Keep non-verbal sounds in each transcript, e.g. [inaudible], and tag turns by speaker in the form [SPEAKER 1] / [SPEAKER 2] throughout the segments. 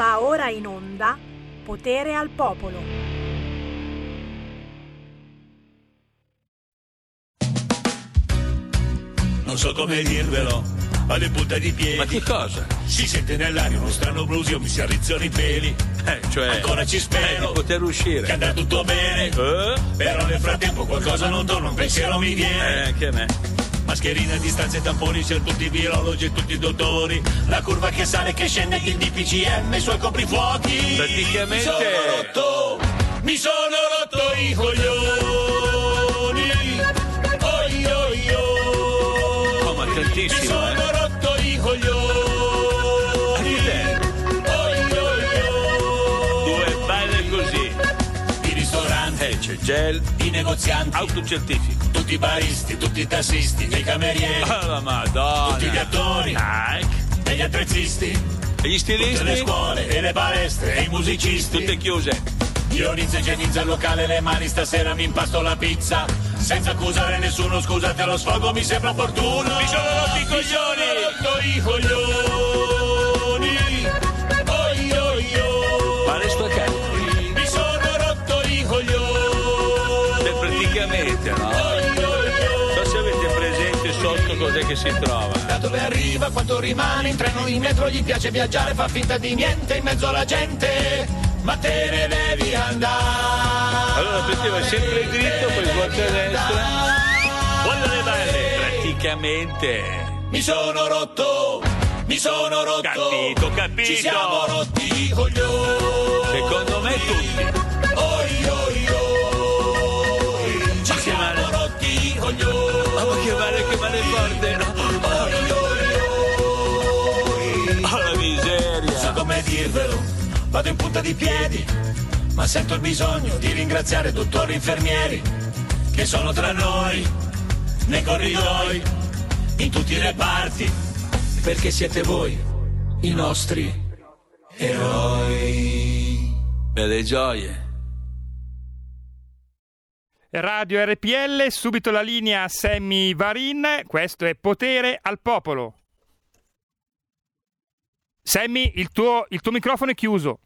[SPEAKER 1] Va ora in onda Potere al Popolo.
[SPEAKER 2] Non so come dirvelo, alle punta di piedi.
[SPEAKER 3] Ma che cosa?
[SPEAKER 2] Si sente nell'aria uno strano brusio, mi si arrizzano i peli.
[SPEAKER 3] Eh, cioè.
[SPEAKER 2] Ancora ci
[SPEAKER 3] eh,
[SPEAKER 2] spero
[SPEAKER 3] di poter
[SPEAKER 2] che
[SPEAKER 3] uscire.
[SPEAKER 2] andrà tutto bene.
[SPEAKER 3] Eh?
[SPEAKER 2] Però nel frattempo qualcosa non torna, un pensiero mi
[SPEAKER 3] Eh,
[SPEAKER 2] viene.
[SPEAKER 3] anche a me.
[SPEAKER 2] Mascherine, distanze, tamponi, c'è tutti i virologi e tutti i dottori. La curva che sale, che scende, il DPCM, i suoi coprifuochi.
[SPEAKER 3] Praticamente-
[SPEAKER 2] Mi sono rotto, mi sono rotto i coglioni. Oi, oi, oi.
[SPEAKER 3] Oh, ma
[SPEAKER 2] Mi
[SPEAKER 3] tantissimo,
[SPEAKER 2] sono
[SPEAKER 3] eh.
[SPEAKER 2] rotto i coglioni.
[SPEAKER 3] Due balle così.
[SPEAKER 2] I ristoranti,
[SPEAKER 3] Eh, c'è gel,
[SPEAKER 2] i negozianti,
[SPEAKER 3] autocertifico.
[SPEAKER 2] Tutti i baristi, tutti i tassisti, i camerieri,
[SPEAKER 3] Ah, la
[SPEAKER 2] tutti gli
[SPEAKER 3] madonna.
[SPEAKER 2] attori,
[SPEAKER 3] Dai.
[SPEAKER 2] e gli attrezzisti,
[SPEAKER 3] E gli
[SPEAKER 2] tutte le
[SPEAKER 3] stilisti?
[SPEAKER 2] scuole e le palestre e i musicisti.
[SPEAKER 3] Tutte chiuse.
[SPEAKER 2] Io inizio e igienizzo il locale, le mani stasera mi impasto la pizza. Senza accusare nessuno, scusate lo sfogo, mi sembra opportuno.
[SPEAKER 3] Mi sono rotto i coglioni.
[SPEAKER 2] Mi sono rotto i
[SPEAKER 3] che si trova.
[SPEAKER 2] Da dove arriva, quanto rimane in treno, in metro gli piace viaggiare, fa finta di niente in mezzo alla gente. Ma te ne devi andare.
[SPEAKER 3] Allora, perché vai sempre dritto, poi svolta a destra. Guarda le balle. Praticamente.
[SPEAKER 2] Mi sono rotto, mi sono rotto.
[SPEAKER 3] Capito, capito.
[SPEAKER 2] Ci siamo rotti i coglioni.
[SPEAKER 3] Secondo me tutti.
[SPEAKER 2] Dirvelo, vado in punta di piedi, ma sento il bisogno di ringraziare dottori e infermieri che sono tra noi, nei corridoi, in tutti i reparti, perché siete voi i nostri eroi.
[SPEAKER 3] Belle gioie.
[SPEAKER 4] Radio RPL, subito la linea Sammy Varin, questo è Potere al Popolo. Sammy, il tuo, il tuo microfono è chiuso.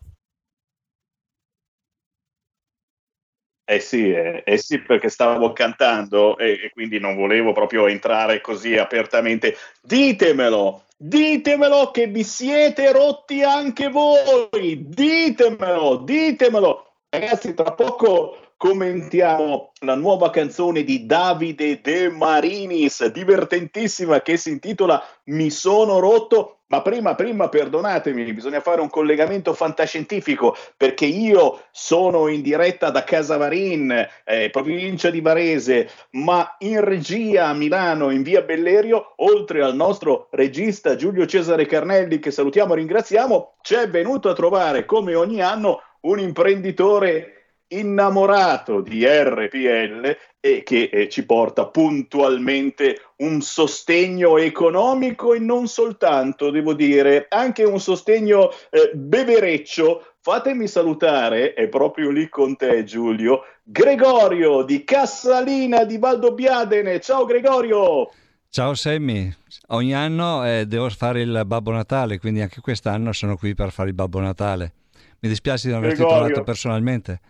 [SPEAKER 5] Eh sì, eh, eh sì, perché stavo cantando e, e quindi non volevo proprio entrare così apertamente. Ditemelo, ditemelo che vi siete rotti anche voi, ditemelo, ditemelo. Ragazzi, tra poco commentiamo la nuova canzone di Davide De Marinis, divertentissima, che si intitola Mi sono rotto. Ma prima, prima, perdonatemi, bisogna fare un collegamento fantascientifico perché io sono in diretta da Casavarin, eh, provincia di Varese, ma in regia a Milano, in via Bellerio, oltre al nostro regista Giulio Cesare Carnelli, che salutiamo e ringraziamo, ci è venuto a trovare come ogni anno un imprenditore innamorato di RPL e che eh, ci porta puntualmente un sostegno economico e non soltanto, devo dire, anche un sostegno eh, bevereccio. Fatemi salutare, è proprio lì con te Giulio, Gregorio di Cassalina di Valdobbiadene. Ciao Gregorio!
[SPEAKER 6] Ciao Sammy, ogni anno eh, devo fare il Babbo Natale, quindi anche quest'anno sono qui per fare il Babbo Natale. Mi dispiace di non averti
[SPEAKER 5] Gregorio.
[SPEAKER 6] trovato personalmente.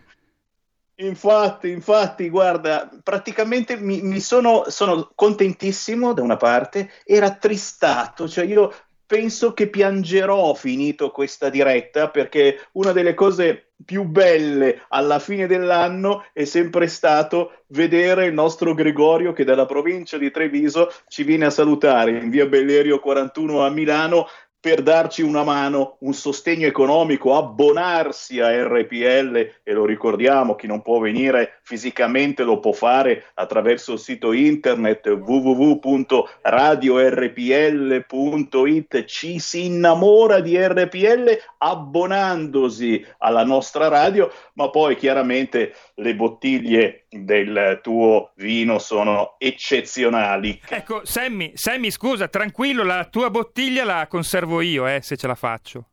[SPEAKER 5] Infatti, infatti, guarda, praticamente mi, mi sono, sono contentissimo da una parte e rattristato, cioè io penso che piangerò finito questa diretta perché una delle cose più belle alla fine dell'anno è sempre stato vedere il nostro Gregorio che dalla provincia di Treviso ci viene a salutare in via Bellerio 41 a Milano per darci una mano, un sostegno economico, abbonarsi a RPL e lo ricordiamo, chi non può venire fisicamente lo può fare attraverso il sito internet www.radiorpl.it, ci si innamora di RPL abbonandosi alla nostra radio, ma poi chiaramente le bottiglie del tuo vino sono eccezionali.
[SPEAKER 4] Ecco, Sammy, Sammy, scusa, tranquillo, la tua bottiglia la conservo io, eh, se ce la faccio.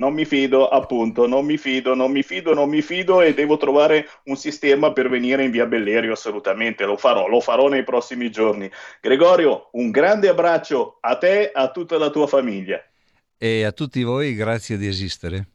[SPEAKER 5] Non mi fido, appunto, non mi fido, non mi fido, non mi fido e devo trovare un sistema per venire in via Bellerio, assolutamente, lo farò, lo farò nei prossimi giorni. Gregorio, un grande abbraccio a te, a tutta la tua famiglia.
[SPEAKER 6] e a tutti voi grazie di esistere.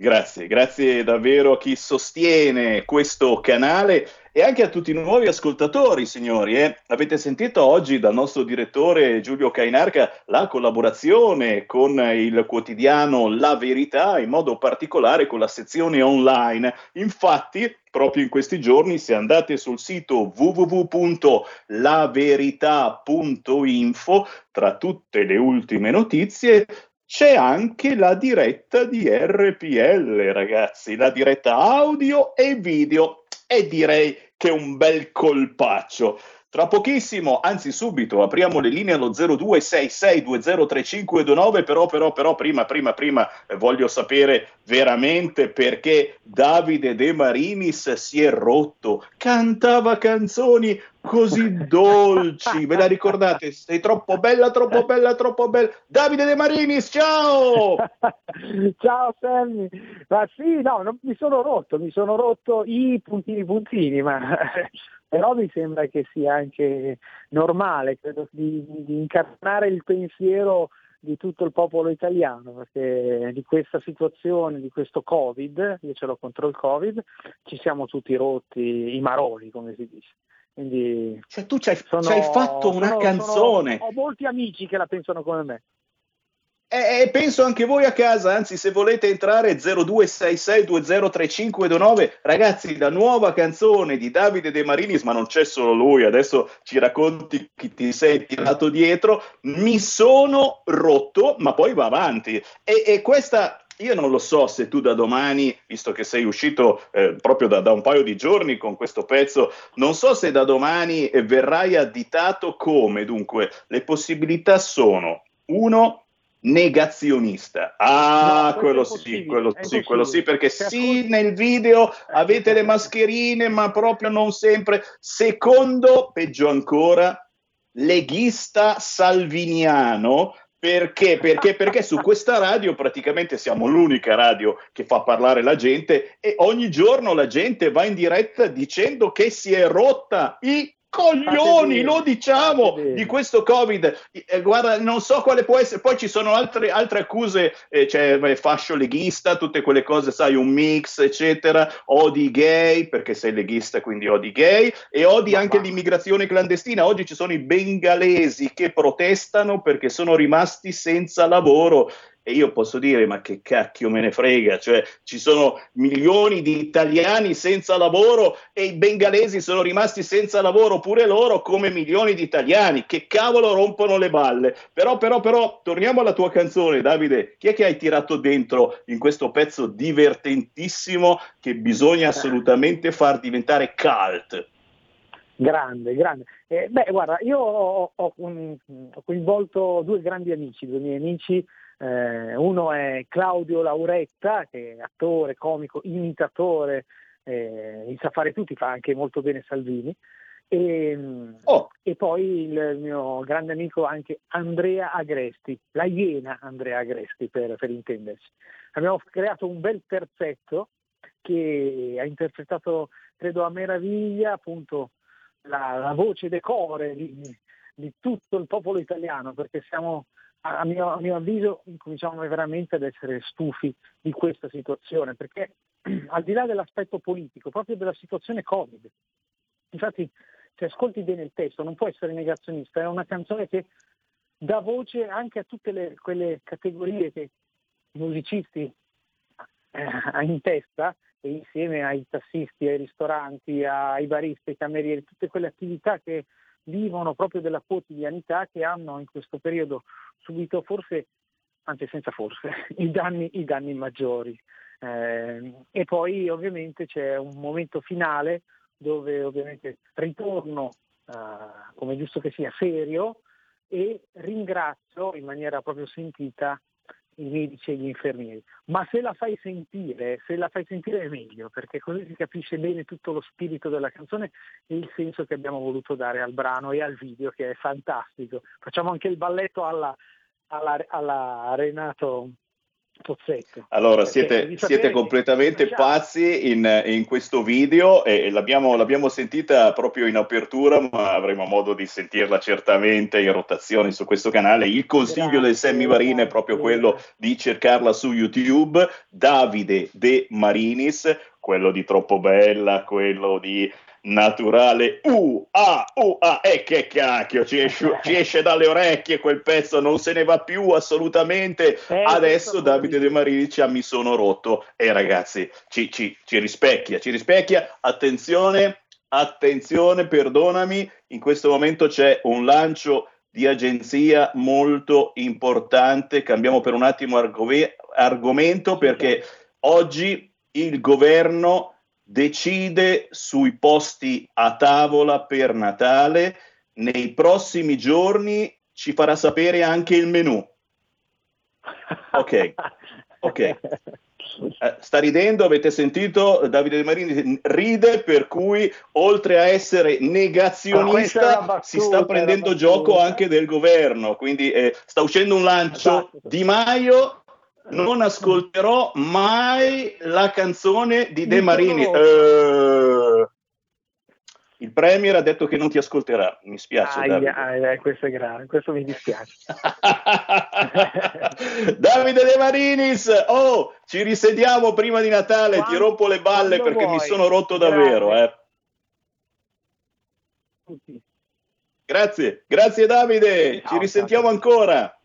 [SPEAKER 5] Grazie, grazie davvero a chi sostiene questo canale e anche a tutti i nuovi ascoltatori, signori. Eh. Avete sentito oggi dal nostro direttore Giulio Cainarca la collaborazione con il quotidiano La Verità, in modo particolare con la sezione online. Infatti, proprio in questi giorni, se andate sul sito www.laverità.info, tra tutte le ultime notizie, c'è anche la diretta di RPL, ragazzi, la diretta audio e video. E direi che è un bel colpaccio. Tra pochissimo, anzi subito, apriamo le linee allo 0266203529, però, però, però, prima, prima, prima eh, voglio sapere veramente perché Davide De Marinis si è rotto, cantava canzoni così dolci, ve la ricordate? Sei troppo bella, troppo bella, troppo bella. Davide De Marinis, ciao! [laughs]
[SPEAKER 7] ciao Sammy, ma sì, no, non, mi sono rotto, mi sono rotto i puntini puntini, ma [laughs] però mi sembra che sia anche normale, credo, di, di incarnare il pensiero di tutto il popolo italiano, perché di questa situazione, di questo Covid, io ce l'ho contro il Covid, ci siamo tutti rotti i maroni, come si dice. Quindi
[SPEAKER 5] cioè tu ci hai, fatto una sono, canzone.
[SPEAKER 7] Sono, ho molti amici che la pensano come me.
[SPEAKER 5] E, e penso anche voi a casa, anzi se volete entrare 0266203529, ragazzi la nuova canzone di Davide De Marinis, ma non c'è solo lui, adesso ci racconti chi ti sei tirato dietro, mi sono rotto, ma poi va avanti. E, e questa io non lo so se tu da domani, visto che sei uscito eh, proprio da, da, un paio di giorni con questo pezzo, non so se da domani eh, verrai additato come. Dunque, le possibilità sono, uno, negazionista. Ah, no, quello sì, quello sì, quello sì, perché sì, nel video avete le mascherine, ma proprio non sempre. Secondo, peggio ancora, leghista salviniano. Perché? Perché? Perché su questa radio praticamente siamo l'unica radio che fa parlare la gente e ogni giorno la gente va in diretta dicendo che si è rotta i coglioni, lo diciamo, di questo Covid. Eh, guarda, non so quale può essere. Poi ci sono altre, altre accuse, eh, c'è cioè, fascio leghista, tutte quelle cose, sai, un mix, eccetera. Odi gay, perché sei leghista, quindi odi gay, e odi anche va. l'immigrazione clandestina. Oggi ci sono i bengalesi che protestano perché sono rimasti senza lavoro e io posso dire ma che cacchio me ne frega, cioè ci sono milioni di italiani senza lavoro e i bengalesi sono rimasti senza lavoro pure loro come milioni di italiani, che cavolo rompono le balle. Però però però torniamo alla tua canzone Davide, chi è che hai tirato dentro in questo pezzo divertentissimo che bisogna assolutamente far diventare cult?
[SPEAKER 7] Grande, grande. Eh, beh, guarda, io ho, ho, ho, coinvolto due grandi amici, due miei amici eh, uno è Claudio Lauretta, che è attore, comico, imitatore, eh, sa fare tutti, fa anche molto bene Salvini. E, oh. e, poi il mio grande amico anche Andrea Agresti, la Iena Andrea Agresti per, per intenderci. Abbiamo creato un bel terzetto che ha interpretato, credo a meraviglia, appunto la, la voce decore di, di tutto il popolo italiano, perché siamo a mio, a mio, avviso cominciamo veramente ad essere stufi di questa situazione, perché [clears throat] al di là dell'aspetto politico, proprio della situazione Covid, infatti se ascolti bene il testo non può essere negazionista, è una canzone che dà voce anche a tutte le, quelle categorie che i musicisti eh, in testa e insieme ai tassisti, ai ristoranti, ai baristi, ai camerieri, tutte quelle attività che vivono proprio della quotidianità che hanno in questo periodo subito forse, anzi senza forse, [laughs] i danni, i danni maggiori. Eh, e poi ovviamente c'è un momento finale dove ovviamente ritorno, eh, come giusto che sia, serio e ringrazio in maniera proprio sentita i medici e gli infermieri, ma se la fai sentire, se la fai sentire è meglio, perché così si capisce bene tutto lo spirito della canzone e il senso che abbiamo voluto dare al brano e al video, che è fantastico. Facciamo anche il balletto alla, alla, alla Renato Pozzetto.
[SPEAKER 5] Allora, siete, siete completamente che... pazzi in, in, questo video e l'abbiamo, l'abbiamo, sentita proprio in apertura, ma avremo modo di sentirla certamente in rotazione su questo canale. Il consiglio del Sammy Marine è proprio quello di cercarla su YouTube, Davide De Marinis, quello di Troppo Bella, quello di naturale. Uh, ah, uh, ah, e eh, che cacchio, ci esce, ci esce, dalle orecchie quel pezzo, non se ne va più assolutamente. Eh, Adesso Davide De Marini ci ha mi sono rotto. E eh, ragazzi, ci, ci, ci rispecchia, ci rispecchia. Attenzione, attenzione, perdonami, in questo momento c'è un lancio di agenzia molto importante. Cambiamo per un attimo argove- argomento perché oggi il governo decide sui posti a tavola per Natale. Nei prossimi giorni ci farà sapere anche il menù. Ok, ok. Eh, sta ridendo, avete sentito Davide De Marini ride per cui oltre a essere negazionista battuta, si sta prendendo gioco anche del governo, quindi eh, sta uscendo un lancio esatto. Di Maio non ascolterò mai la canzone di De Marini. Uh, il Premier ha detto che non ti ascolterà, mi spiace.
[SPEAKER 7] Aia, aia, questo è grave, questo mi dispiace. [laughs]
[SPEAKER 5] Davide De Marinis, oh, ci risediamo prima di Natale, quando, ti rompo le balle perché vuoi. mi sono rotto davvero. Eh. Grazie, grazie Davide, ciao, ci risentiamo ciao. ancora.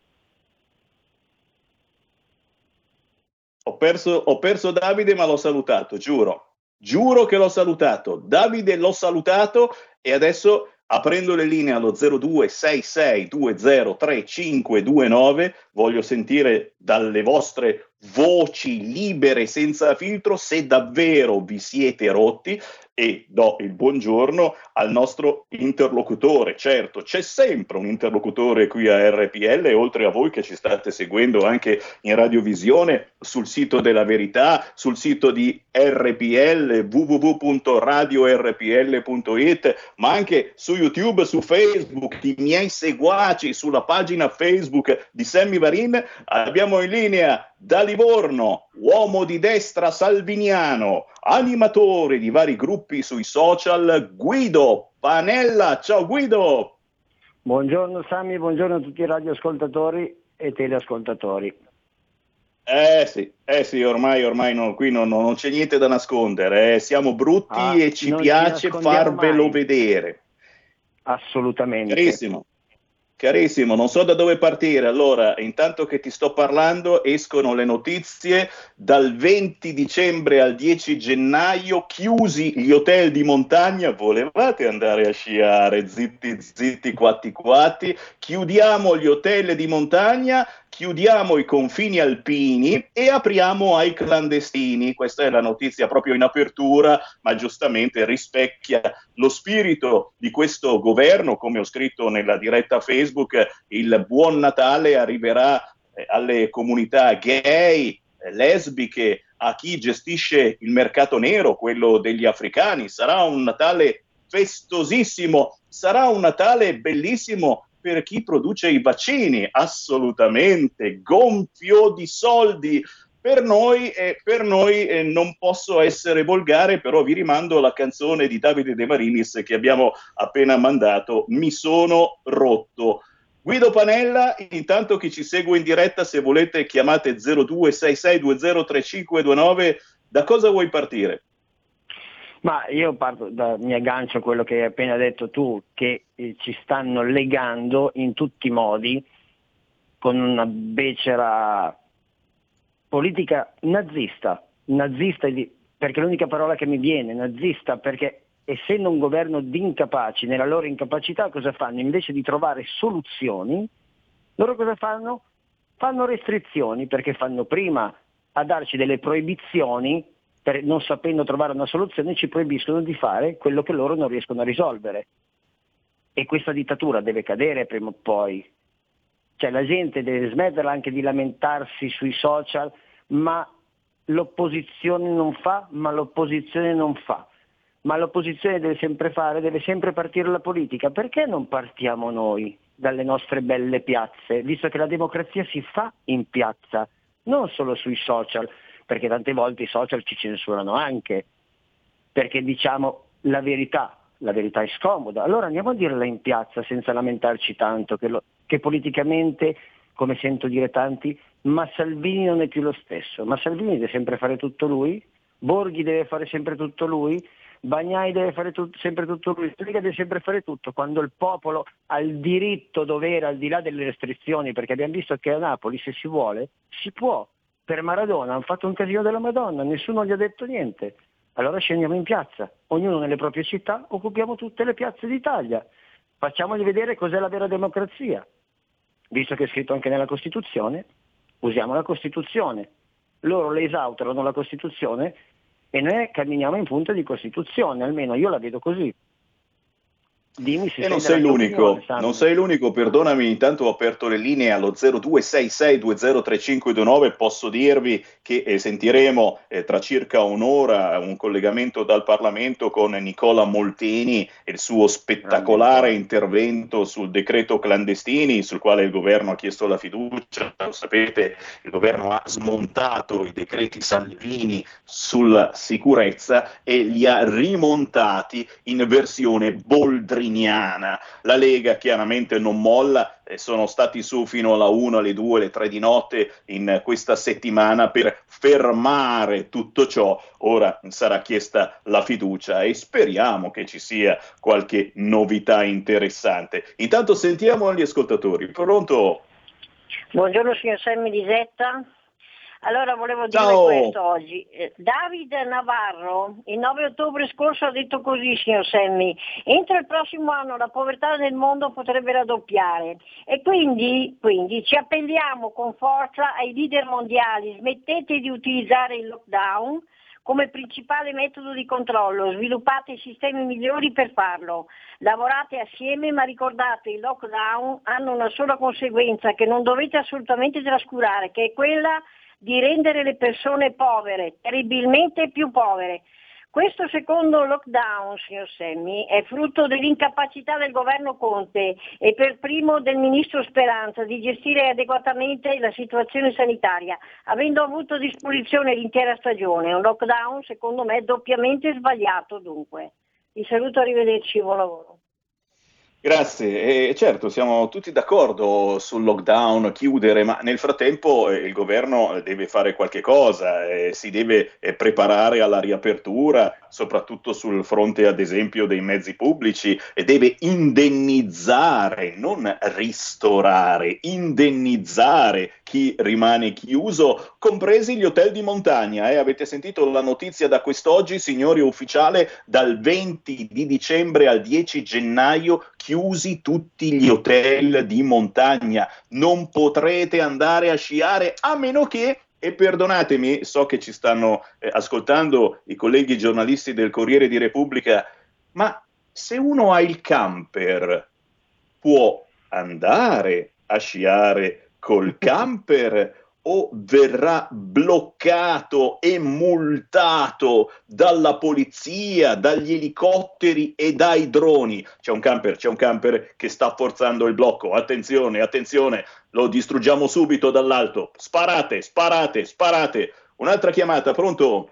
[SPEAKER 5] Ho perso, ho perso Davide, ma l'ho salutato, giuro. Giuro che l'ho salutato. Davide l'ho salutato e adesso aprendo le linee allo 0266203529 voglio sentire dalle vostre voci libere senza filtro se davvero vi siete rotti e do il buongiorno al nostro interlocutore. Certo, c'è sempre un interlocutore qui a RPL, oltre a voi che ci state seguendo anche in radiovisione sul sito della verità, sul sito di RPL, www.radiorpl.it, ma anche su YouTube, su Facebook, i miei seguaci sulla pagina Facebook di Sammy Varin. Abbiamo in linea da Livorno, uomo di destra salviniano, animatore di vari gruppi sui social, Guido Panella. Ciao Guido!
[SPEAKER 8] Buongiorno Sammy, buongiorno a tutti i radioascoltatori e teleascoltatori.
[SPEAKER 5] Eh sì, eh sì, ormai, ormai no, qui no, no, non c'è niente da nascondere, eh. siamo brutti ah, e ci piace farvelo mai. vedere.
[SPEAKER 8] Assolutamente.
[SPEAKER 5] Carissimo. Carissimo, non so da dove partire. Allora, intanto che ti sto parlando, escono le notizie. Dal 20 dicembre al 10 gennaio, chiusi gli hotel di montagna. Volevate andare a sciare? Zitti, zitti, quatti, quatti. Chiudiamo gli hotel di montagna chiudiamo i confini alpini e apriamo ai clandestini. Questa è la notizia proprio in apertura, ma giustamente rispecchia lo spirito di questo governo. Come ho scritto nella diretta Facebook, il buon Natale arriverà eh, alle comunità gay, eh, lesbiche, a chi gestisce il mercato nero, quello degli africani. Sarà un Natale festosissimo, sarà un Natale bellissimo per chi produce i vaccini, assolutamente, gonfio di soldi. Per noi, eh, per noi eh, non posso essere volgare, però vi rimando alla canzone di Davide De Marinis che abbiamo appena mandato, Mi sono rotto. Guido Panella, intanto chi ci segue in diretta, se volete chiamate 0266203529, da cosa vuoi partire?
[SPEAKER 8] Ma io parto da, mi aggancio a quello che hai appena detto tu, che eh, ci stanno legando in tutti i modi con una becera politica nazista, nazista perché è l'unica parola che mi viene, nazista, perché essendo un governo di incapaci, nella loro incapacità cosa fanno? Invece di trovare soluzioni, loro cosa fanno? Fanno restrizioni perché fanno prima a darci delle proibizioni per, non sapendo trovare una soluzione, ci proibiscono di fare quello che loro non riescono a risolvere. E questa dittatura deve cadere prima o poi. Cioè la gente deve smetterla anche di lamentarsi sui social, ma l'opposizione non fa, ma l'opposizione non fa. Ma l'opposizione deve sempre fare, deve sempre partire la politica. Perché non partiamo noi dalle nostre belle piazze, visto che la democrazia si fa in piazza, non solo sui social, perché tante volte i social ci censurano anche, perché diciamo la verità, la verità è scomoda. Allora andiamo a dirla in piazza senza lamentarci tanto che, lo, che politicamente, come sento dire tanti, ma Salvini non è più lo stesso, ma Salvini deve sempre fare tutto lui, Borghi deve fare sempre tutto lui, Bagnai deve fare tut- sempre tutto lui, Lega deve sempre fare tutto, quando il popolo ha il diritto, dovere, al di là delle restrizioni, perché abbiamo visto che a Napoli se si vuole, si può. Per Maradona hanno fatto un casino della Madonna, nessuno gli ha detto niente. Allora scendiamo in piazza, ognuno nelle proprie città, occupiamo tutte le piazze d'Italia, facciamogli vedere cos'è la vera democrazia. Visto che è scritto anche nella Costituzione, usiamo la Costituzione. Loro le esautorano la Costituzione e noi camminiamo in punta di Costituzione, almeno io la vedo così.
[SPEAKER 5] Dimmi se e non sei l'unico, non sei l'unico, perdonami, intanto ho aperto le linee allo 0266203529, posso dirvi che eh, sentiremo eh, tra circa un'ora un collegamento dal Parlamento con Nicola Molteni e il suo spettacolare intervento sul decreto clandestini sul quale il governo ha chiesto la fiducia, lo sapete, il governo ha smontato i decreti Salvini sulla sicurezza e li ha rimontati in versione boldrina matriniana. La Lega chiaramente non molla, e sono stati su fino alla 1, alle 2, alle 3 di notte in questa settimana per fermare tutto ciò. Ora sarà chiesta la fiducia e speriamo che ci sia qualche novità interessante. Intanto sentiamo gli ascoltatori. Pronto?
[SPEAKER 9] Buongiorno signor Semmi di Zetta. Allora volevo dire
[SPEAKER 5] Ciao.
[SPEAKER 9] questo oggi. Eh, David Navarro il 9 ottobre scorso ha detto così, signor Semmi, entro il prossimo anno la povertà nel mondo potrebbe raddoppiare e quindi, quindi ci appelliamo con forza ai leader mondiali, smettete di utilizzare il lockdown come principale metodo di controllo, sviluppate sistemi migliori per farlo, lavorate assieme ma ricordate i lockdown hanno una sola conseguenza che non dovete assolutamente trascurare, che è quella di rendere le persone povere, terribilmente più povere. Questo secondo lockdown, signor Semmi, è frutto dell'incapacità del governo Conte e per primo del ministro Speranza di gestire adeguatamente la situazione sanitaria, avendo avuto a disposizione l'intera stagione. Un lockdown, secondo me, doppiamente sbagliato dunque. Vi saluto, arrivederci, buon lavoro.
[SPEAKER 5] Grazie, e certo siamo tutti d'accordo sul lockdown, chiudere, ma nel frattempo eh, il governo deve fare qualche cosa, eh, si deve eh, preparare alla riapertura, soprattutto sul fronte ad esempio dei mezzi pubblici, e deve indennizzare, non ristorare, indennizzare chi rimane chiuso, compresi gli hotel di montagna. Eh? Avete sentito la notizia da quest'oggi, signori ufficiale, dal 20 di dicembre al 10 gennaio chiusi tutti gli hotel di montagna, non potrete andare a sciare a meno che e perdonatemi, so che ci stanno eh, ascoltando i colleghi giornalisti del Corriere di Repubblica, ma se uno ha il camper può andare a sciare col camper o verrà bloccato e multato dalla polizia, dagli elicotteri e dai droni. C'è un camper, c'è un camper che sta forzando il blocco. Attenzione, attenzione, lo distruggiamo subito dall'alto. Sparate, sparate, sparate. Un'altra chiamata, pronto?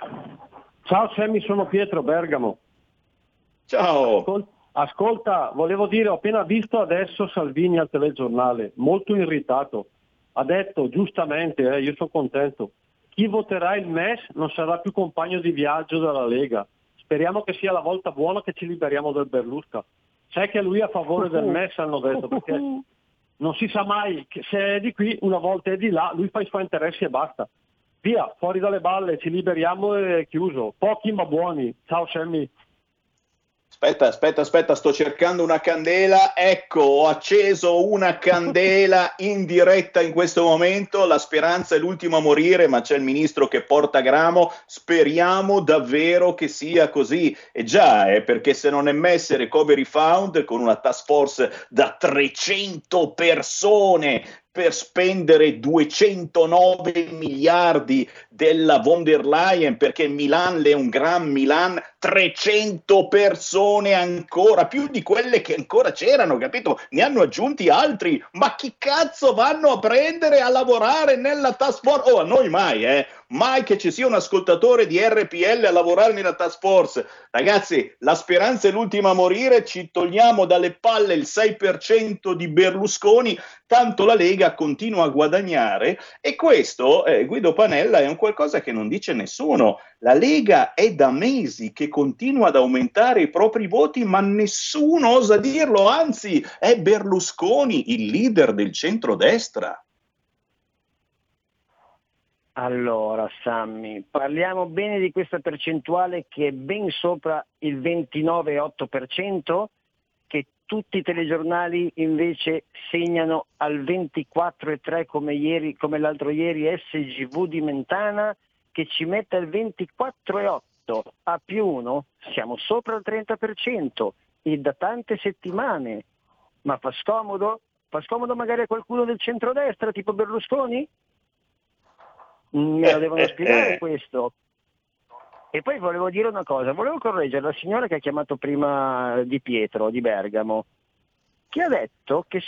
[SPEAKER 10] Ciao Sammy, sono Pietro Bergamo.
[SPEAKER 5] Ciao.
[SPEAKER 10] Ascolta, ascolta, volevo dire, ho appena visto adesso Salvini al telegiornale, molto irritato ha detto giustamente, eh, io sono contento, chi voterà il MES non sarà più compagno di viaggio della Lega. Speriamo che sia la volta buona che ci liberiamo del Berlusca. Sai che lui è a favore del MES, hanno detto, perché non si sa mai che se è di qui, una volta è di là, lui fa i suoi interessi e basta. Via, fuori dalle balle, ci liberiamo e chiuso. Pochi ma buoni. Ciao Sammy.
[SPEAKER 5] Aspetta, aspetta, aspetta, sto cercando una candela. Ecco, ho acceso una candela [laughs] in diretta in questo momento. La speranza è l'ultimo a morire, ma c'è il ministro che porta gramo. Speriamo davvero che sia così. E già, eh, perché se non è messa Recovery Fund con una task force da 300 persone per spendere 209 miliardi della von der Leyen perché Milan è un gran Milan, 300 persone ancora, più di quelle che ancora c'erano, capito? Ne hanno aggiunti altri, ma chi cazzo vanno a prendere a lavorare nella task force? Oh, a noi mai, eh? Mai che ci sia un ascoltatore di RPL a lavorare nella task force. Ragazzi, la speranza è l'ultima a morire, ci togliamo dalle palle il 6% di Berlusconi, tanto la Lega continua a guadagnare e questo, eh, Guido Panella, è un qualcosa che non dice nessuno. La Lega è da mesi che continua ad aumentare i propri voti, ma nessuno osa dirlo, anzi è Berlusconi il leader del centrodestra.
[SPEAKER 8] Allora, Sammy, parliamo bene di questa percentuale che è ben sopra il 29,8%, che tutti i telegiornali invece segnano al 24,3% come, ieri, come l'altro ieri SGV di Mentana, che ci mette al 24,8%. A più 1 siamo sopra il 30% e da tante settimane. Ma fa scomodo? Fa scomodo magari a qualcuno del centrodestra, tipo Berlusconi? [laughs] me lo devono spiegare questo. E poi volevo dire una cosa, volevo correggere la signora che ha chiamato prima Di Pietro di Bergamo, che ha detto che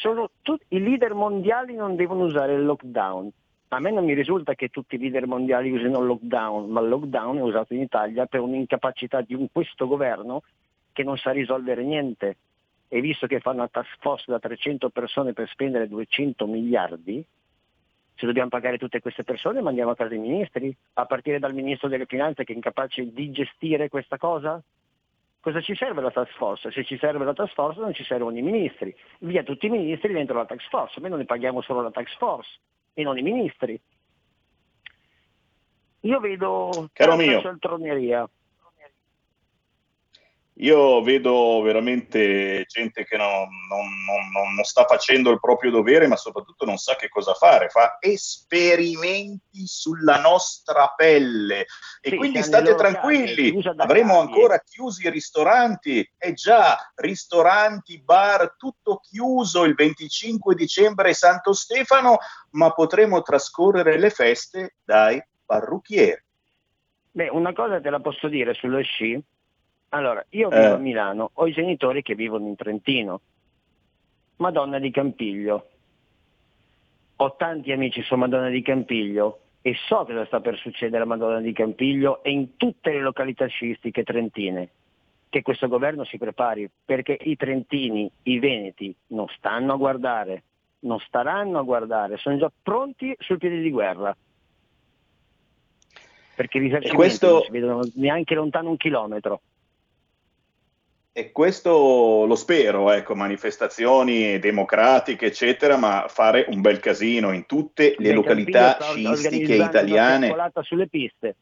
[SPEAKER 8] tutti, i leader mondiali non devono usare il lockdown. A me non mi risulta che tutti i leader mondiali usino il lockdown, ma il lockdown è usato in Italia per un'incapacità di un, questo governo che non sa risolvere niente. E visto che fanno una task force da 300 persone per spendere 200 miliardi, se dobbiamo pagare tutte queste persone mandiamo a casa i ministri, a partire dal ministro delle finanze che è incapace di gestire questa cosa? Cosa ci serve la task force? Se ci serve la task force non ci servono i ministri. Via tutti i ministri dentro la task force, almeno ne paghiamo solo la task force e non i ministri. Io vedo
[SPEAKER 5] Caro mio.
[SPEAKER 8] cialtroneria.
[SPEAKER 5] Io vedo veramente gente che non, non, non, non, sta facendo il proprio dovere, ma soprattutto non sa che cosa fare. Fa esperimenti sulla nostra pelle. E
[SPEAKER 8] Sì,
[SPEAKER 5] quindi state tranquilli, avremo ancora chiusi i ristoranti. E già, ristoranti, bar, tutto chiuso il 25 dicembre è Santo Stefano, ma potremo trascorrere le feste dai parrucchieri.
[SPEAKER 8] Beh, una cosa te la posso dire sullo sci. Allora, io
[SPEAKER 5] Eh.
[SPEAKER 8] vivo a Milano, ho i genitori che vivono in Trentino. Madonna di Campiglio. Ho tanti amici su Madonna di Campiglio e so cosa sta per succedere a Madonna di Campiglio e in tutte le località sciistiche trentine. Che questo governo si prepari, perché i trentini, i veneti, non stanno a guardare, non staranno a guardare, sono già pronti sul piede di guerra. Perché i risarcimenti
[SPEAKER 5] questo-
[SPEAKER 8] non si vedono neanche lontano un chilometro.
[SPEAKER 5] E questo lo spero, ecco, manifestazioni democratiche, eccetera, ma fare un bel casino in tutte le
[SPEAKER 8] Beh,
[SPEAKER 5] località sciistiche italiane,
[SPEAKER 8] sulle piste.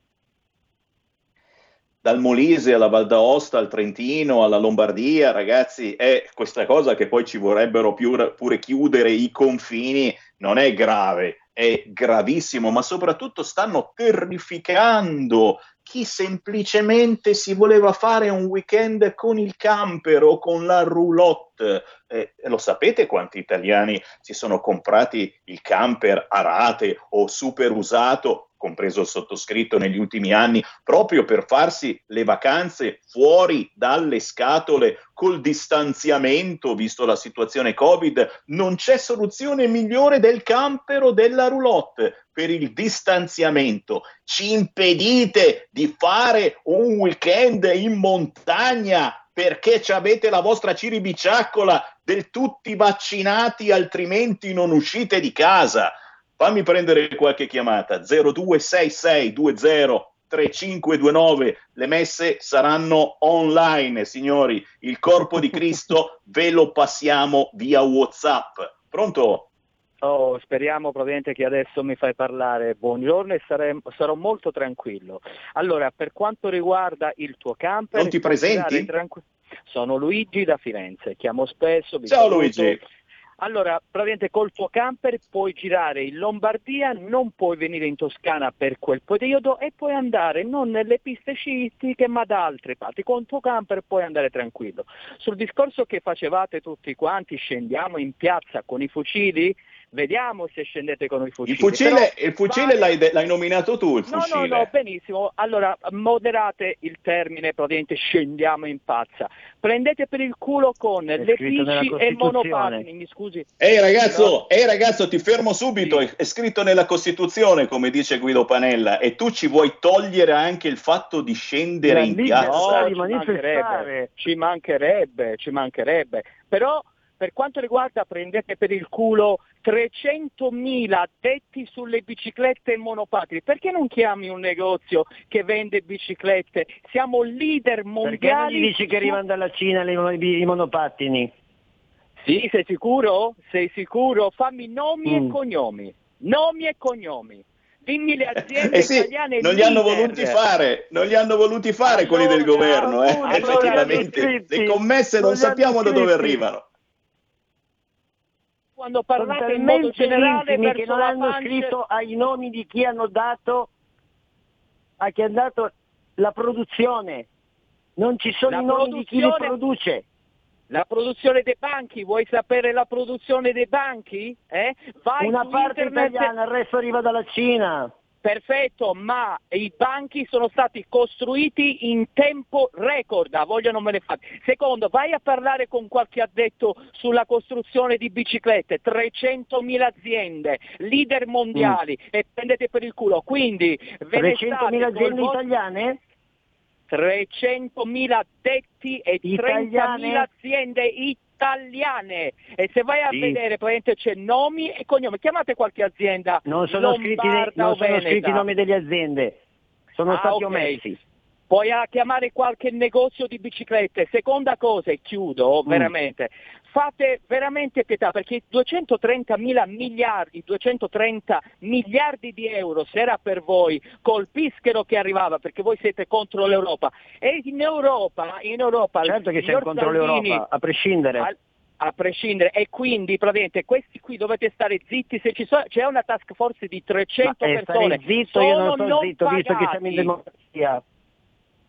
[SPEAKER 5] dal Molise alla Val d'Aosta, al Trentino, alla Lombardia, ragazzi, è questa cosa che poi ci vorrebbero pure chiudere i confini, non è grave, è gravissimo, ma soprattutto stanno terrificando chi semplicemente si voleva fare un weekend con il camper o con la roulotte. Eh, lo sapete quanti italiani si sono comprati il camper a rate o super usato, compreso il sottoscritto negli ultimi anni, proprio per farsi le vacanze fuori dalle scatole col distanziamento, visto la situazione Covid, non c'è soluzione migliore del camper o della roulotte per il distanziamento. Ci impedite di fare un weekend in montagna perché avete la vostra ciribiciaccola del tutti vaccinati, altrimenti non uscite di casa. Fammi prendere qualche chiamata 026620 3529 le messe saranno online signori il corpo di Cristo [laughs] ve lo passiamo via Whatsapp pronto?
[SPEAKER 11] Oh, speriamo probabilmente che adesso mi fai parlare. Buongiorno e saremo- sarò molto tranquillo. Allora, per quanto riguarda il tuo camper...
[SPEAKER 5] Non ti presenti?
[SPEAKER 11] tranqu- Sono Luigi da Firenze, chiamo spesso.
[SPEAKER 5] Ciao
[SPEAKER 11] saluto.
[SPEAKER 5] Luigi
[SPEAKER 11] Allora, praticamente col tuo camper puoi girare in Lombardia, non puoi venire in Toscana per quel periodo e puoi andare non nelle piste sciistiche ma da altre parti. Con il tuo camper puoi andare tranquillo. Sul discorso che facevate tutti quanti, scendiamo in piazza con i fucili, Vediamo se scendete con i fucili.
[SPEAKER 5] Il fucile,
[SPEAKER 11] Però
[SPEAKER 5] il fucile
[SPEAKER 11] vale-
[SPEAKER 5] l'hai, de- l'hai nominato tu, il
[SPEAKER 11] No,
[SPEAKER 5] fucile.
[SPEAKER 11] no, no, benissimo. Allora, moderate il termine, praticamente scendiamo in pazza. Prendete per il culo con le
[SPEAKER 8] scritto nella
[SPEAKER 11] bici e monopattini, mi scusi.
[SPEAKER 5] Ehi ragazzo, ehi ragazzo, ti fermo subito, è, è scritto nella Costituzione, come dice Guido Panella, e tu ci vuoi togliere anche il fatto di scendere in piazza?
[SPEAKER 11] No, ci mancherebbe, ci mancherebbe, ci mancherebbe. Però per quanto riguarda prendete per il culo 300.000 addetti sulle biciclette monopattini, perché non chiami un negozio che vende biciclette? Siamo leader
[SPEAKER 8] Perché non
[SPEAKER 11] mondiali.
[SPEAKER 8] gli dici che arrivano dalla Cina le- i, i monopattini?
[SPEAKER 11] Sì, sei sicuro? Sei sicuro? Fammi nomi
[SPEAKER 8] Mm.
[SPEAKER 11] e cognomi. Nomi e cognomi. Dimmi le aziende
[SPEAKER 5] Eh sì,
[SPEAKER 11] italiane
[SPEAKER 5] non li hanno voluti fare, non li hanno voluti fare quelli del
[SPEAKER 11] Allora,
[SPEAKER 5] governo, eh.
[SPEAKER 11] allora,
[SPEAKER 5] effettivamente. Le commesse non
[SPEAKER 8] non
[SPEAKER 5] sappiamo da dove arrivano.
[SPEAKER 11] Quando parlate in modo generale
[SPEAKER 8] che non hanno
[SPEAKER 11] pancia-
[SPEAKER 8] scritto ai nomi di chi hanno dato a chi ha dato la produzione. Non ci sono
[SPEAKER 11] La
[SPEAKER 8] i nomi di chi li produce.
[SPEAKER 11] La produzione dei banchi, vuoi sapere la produzione dei banchi? Eh?
[SPEAKER 8] Una parte
[SPEAKER 11] internet-
[SPEAKER 8] italiana, il resto arriva dalla Cina.
[SPEAKER 11] Perfetto, ma i banchi sono stati costruiti in tempo record, ah, voglio non me ne fate. Secondo, vai a parlare con qualche addetto sulla costruzione di biciclette, 300.000 aziende, leader mondiali e prendete per il culo. Quindi ve ne
[SPEAKER 8] 300.000
[SPEAKER 11] state col
[SPEAKER 8] aziende
[SPEAKER 11] vostro-
[SPEAKER 8] italiane?
[SPEAKER 11] 300.000 addetti e 30.000
[SPEAKER 8] Italiane?
[SPEAKER 11] aziende italiane e se vai a
[SPEAKER 8] Sì.
[SPEAKER 11] vedere praticamente c'è nomi e cognomi chiamate qualche azienda
[SPEAKER 8] Non sono, scritti, non sono scritti i nomi delle aziende. Sono
[SPEAKER 11] Ah,
[SPEAKER 8] stati
[SPEAKER 11] ok.
[SPEAKER 8] omessi.
[SPEAKER 11] Puoi chiamare qualche negozio di biciclette. Seconda cosa, e chiudo
[SPEAKER 8] Mm.
[SPEAKER 11] Fate veramente pietà perché 230 mila miliardi, 230 miliardi di euro, se era per voi, col pischero che arrivava, perché voi siete contro l'Europa. E in Europa, in Europa
[SPEAKER 8] Certo che siamo contro
[SPEAKER 11] Salvini-
[SPEAKER 8] l'Europa, a prescindere.
[SPEAKER 11] al- a prescindere e quindi praticamente questi qui dovete stare zitti se ci so- c'è una task force di 300
[SPEAKER 8] Ma, eh,
[SPEAKER 11] persone
[SPEAKER 8] stare zitto, io non
[SPEAKER 11] sono
[SPEAKER 8] zitto, visto che siamo in
[SPEAKER 11] pagati
[SPEAKER 8] democrazia.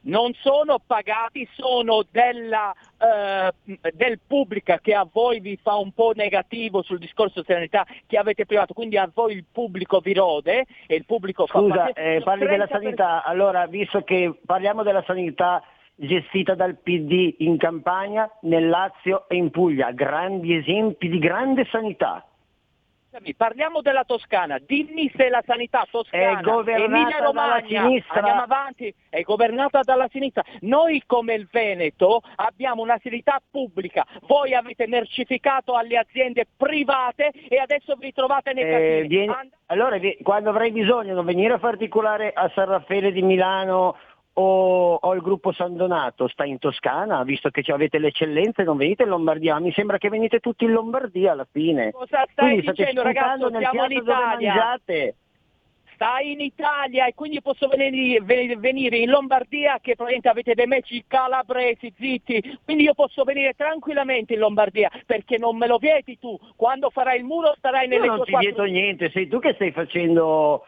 [SPEAKER 11] Non sono pagati, sono della, eh, del pubblica che a voi vi fa un po' negativo sul discorso sanità che avete privato, quindi a voi il pubblico vi rode e il pubblico fa
[SPEAKER 8] Scusa, eh, parli della
[SPEAKER 11] 30
[SPEAKER 8] sanità, allora visto che parliamo della sanità gestita dal PD in Campania, nel Lazio e in Puglia, grandi esempi di grande sanità.
[SPEAKER 11] Scusami, Parliamo della Toscana, dimmi se la sanità toscana, Emilia Romagna, andiamo avanti, è governata dalla sinistra. Noi come il Veneto abbiamo una sanità pubblica, voi avete mercificato alle aziende private e adesso vi trovate nei
[SPEAKER 8] Eh,
[SPEAKER 11] casini.
[SPEAKER 8] vieni- allora quando avrai bisogno non venire a particolare a San Raffaele di Milano o, o il gruppo San Donato, sta in Toscana, visto che ci avete le eccellenze, non venite in Lombardia, mi sembra che venite tutti in Lombardia alla fine.
[SPEAKER 11] Cosa stai
[SPEAKER 8] Quindi
[SPEAKER 11] dicendo
[SPEAKER 8] nel
[SPEAKER 11] Siamo in Italia. Stai in Italia e quindi posso venire, ve- venire in Lombardia che probabilmente avete dei meci calabresi, zitti, quindi io posso venire tranquillamente in Lombardia perché non me lo vieti tu, quando farai il muro starai
[SPEAKER 8] Io
[SPEAKER 11] nelle
[SPEAKER 8] non
[SPEAKER 11] tue
[SPEAKER 8] ti
[SPEAKER 11] quattro...
[SPEAKER 8] vieto niente, sei tu che stai facendo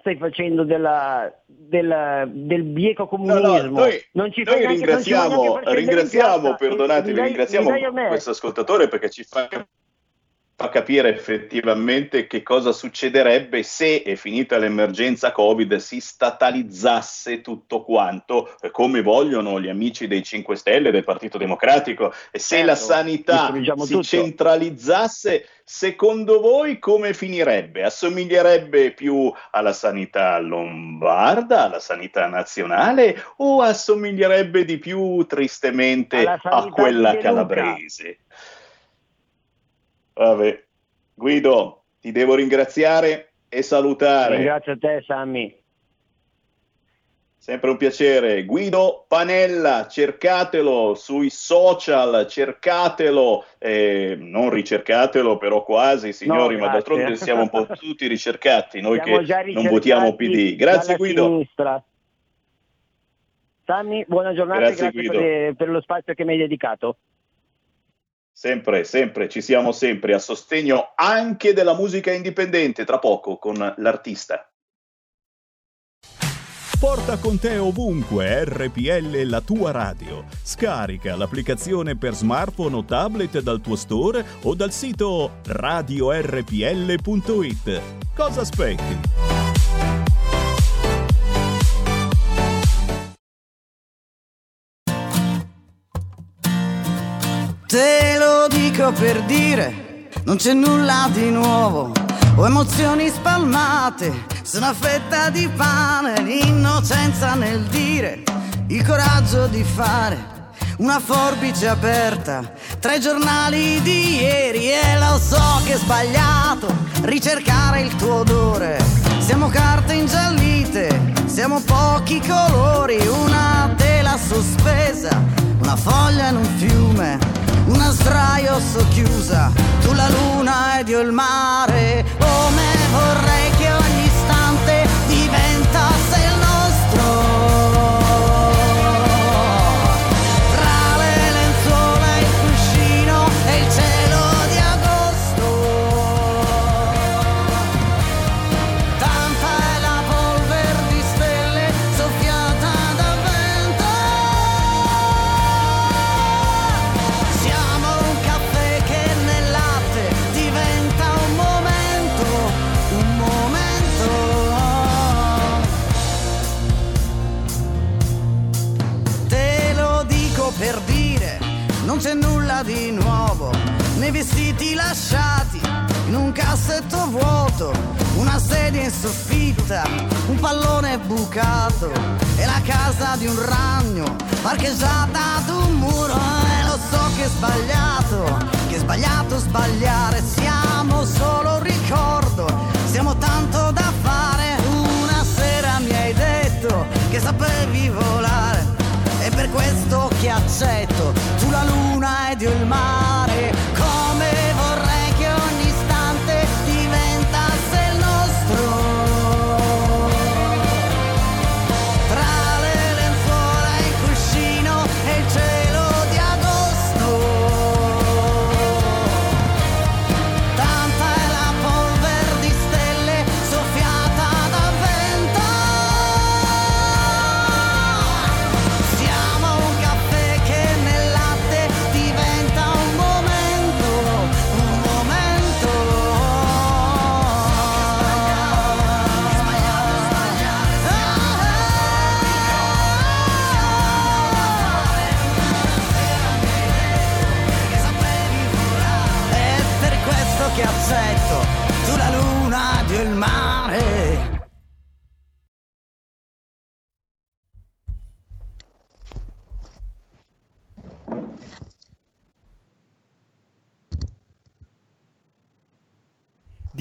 [SPEAKER 8] stai facendo della, della- del bieco
[SPEAKER 5] No, no,
[SPEAKER 8] comunismo.
[SPEAKER 5] noi,
[SPEAKER 8] non ci
[SPEAKER 5] noi
[SPEAKER 8] fai neanche-
[SPEAKER 5] ringraziamo, ringraziamo, perdonatemi, ringraziamo questo ascoltatore perché ci fa, fa capire effettivamente che cosa succederebbe se, è finita l'emergenza Covid, si statalizzasse tutto quanto, eh, come vogliono gli amici dei 5 Stelle, del Partito Democratico, e se
[SPEAKER 8] Certo,
[SPEAKER 5] la sanità
[SPEAKER 8] distruggiamo
[SPEAKER 5] si
[SPEAKER 8] tutto.
[SPEAKER 5] centralizzasse, secondo voi come finirebbe? Assomiglierebbe più alla sanità lombarda, alla sanità nazionale o assomiglierebbe di più tristemente a quella
[SPEAKER 8] De Luca.
[SPEAKER 5] Vabbè. Guido, ti devo ringraziare e salutare.
[SPEAKER 8] Ringrazio te Sammy.
[SPEAKER 5] Sempre un piacere. Guido Panella, cercatelo sui social, cercatelo, eh, non ricercatelo però quasi, signori, ma
[SPEAKER 8] grazie.
[SPEAKER 5] d'altronde [laughs] siamo un po' tutti ricercati, noi
[SPEAKER 8] Siamo
[SPEAKER 5] che non votiamo PD. Grazie Guido.
[SPEAKER 8] sinistra. Sammy, buona giornata
[SPEAKER 5] Grazie,
[SPEAKER 8] e grazie per, per lo spazio che mi hai dedicato.
[SPEAKER 5] Sempre, sempre, ci siamo sempre a sostegno anche della musica indipendente, tra poco con l'artista.
[SPEAKER 12] Porta con te ovunque RPL la tua radio. Scarica l'applicazione per smartphone o tablet dal tuo store o dal sito radiorpl.it. Cosa aspetti?
[SPEAKER 13] Te lo dico per dire, non c'è nulla di nuovo. Ho emozioni spalmate su una fetta di pane, l'innocenza nel dire, il coraggio di fare una forbice aperta tra i giornali di ieri e lo so che è sbagliato ricercare il tuo odore. Siamo carte ingiallite, siamo pochi colori, una tela sospesa, una foglia in un fiume, una sdraio socchiusa, tu la luna ed io il mare, come vorrei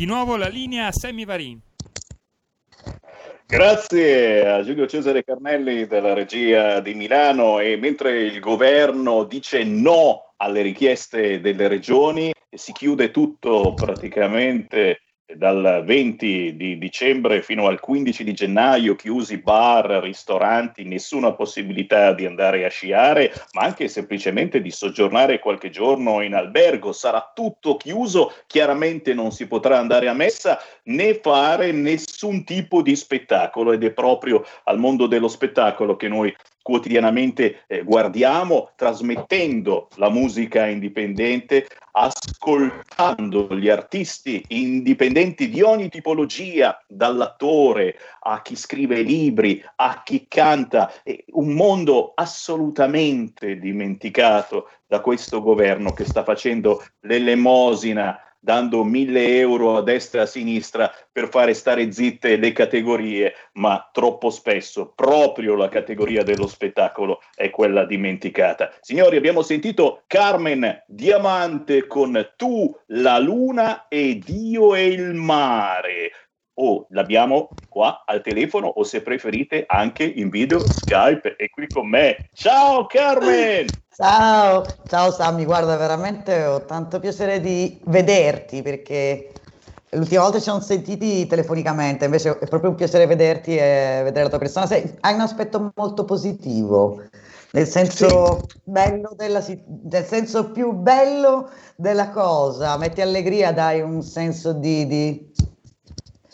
[SPEAKER 13] nuovo la
[SPEAKER 4] linea a Sammy Varin.
[SPEAKER 5] Grazie a Giulio Cesare Carnelli della regia di Milano e mentre il governo dice no alle richieste delle regioni e si chiude tutto praticamente dal 20 di dicembre fino al 15 di gennaio, chiusi bar, ristoranti, nessuna possibilità di andare a sciare, ma anche semplicemente di soggiornare qualche giorno in albergo, sarà tutto chiuso, chiaramente non si potrà andare a messa né fare nessun tipo di spettacolo ed è proprio al mondo dello spettacolo che noi quotidianamente eh, guardiamo, trasmettendo la musica indipendente, ascoltando gli artisti indipendenti di ogni tipologia, dall'attore a chi scrive libri, a chi canta, un mondo assolutamente dimenticato da questo governo che sta facendo l'elemosina dando mille euro a destra e a sinistra per fare stare zitte le categorie, ma troppo spesso proprio la categoria dello spettacolo è quella dimenticata. Signori, abbiamo sentito Carmen Diamante con Tu, la luna e Dio e il mare. O l'abbiamo qua al telefono o se preferite anche in video Skype è qui con me. Ciao Carmen!
[SPEAKER 14] Ciao, ciao Sammy, guarda, veramente ho tanto piacere di vederti perché l'ultima volta ci siamo sentiti telefonicamente, invece è proprio un piacere vederti e vedere la tua persona. Sei, hai un aspetto molto positivo, nel senso, bello della, nel senso più bello della cosa, metti allegria, dai un senso di, di-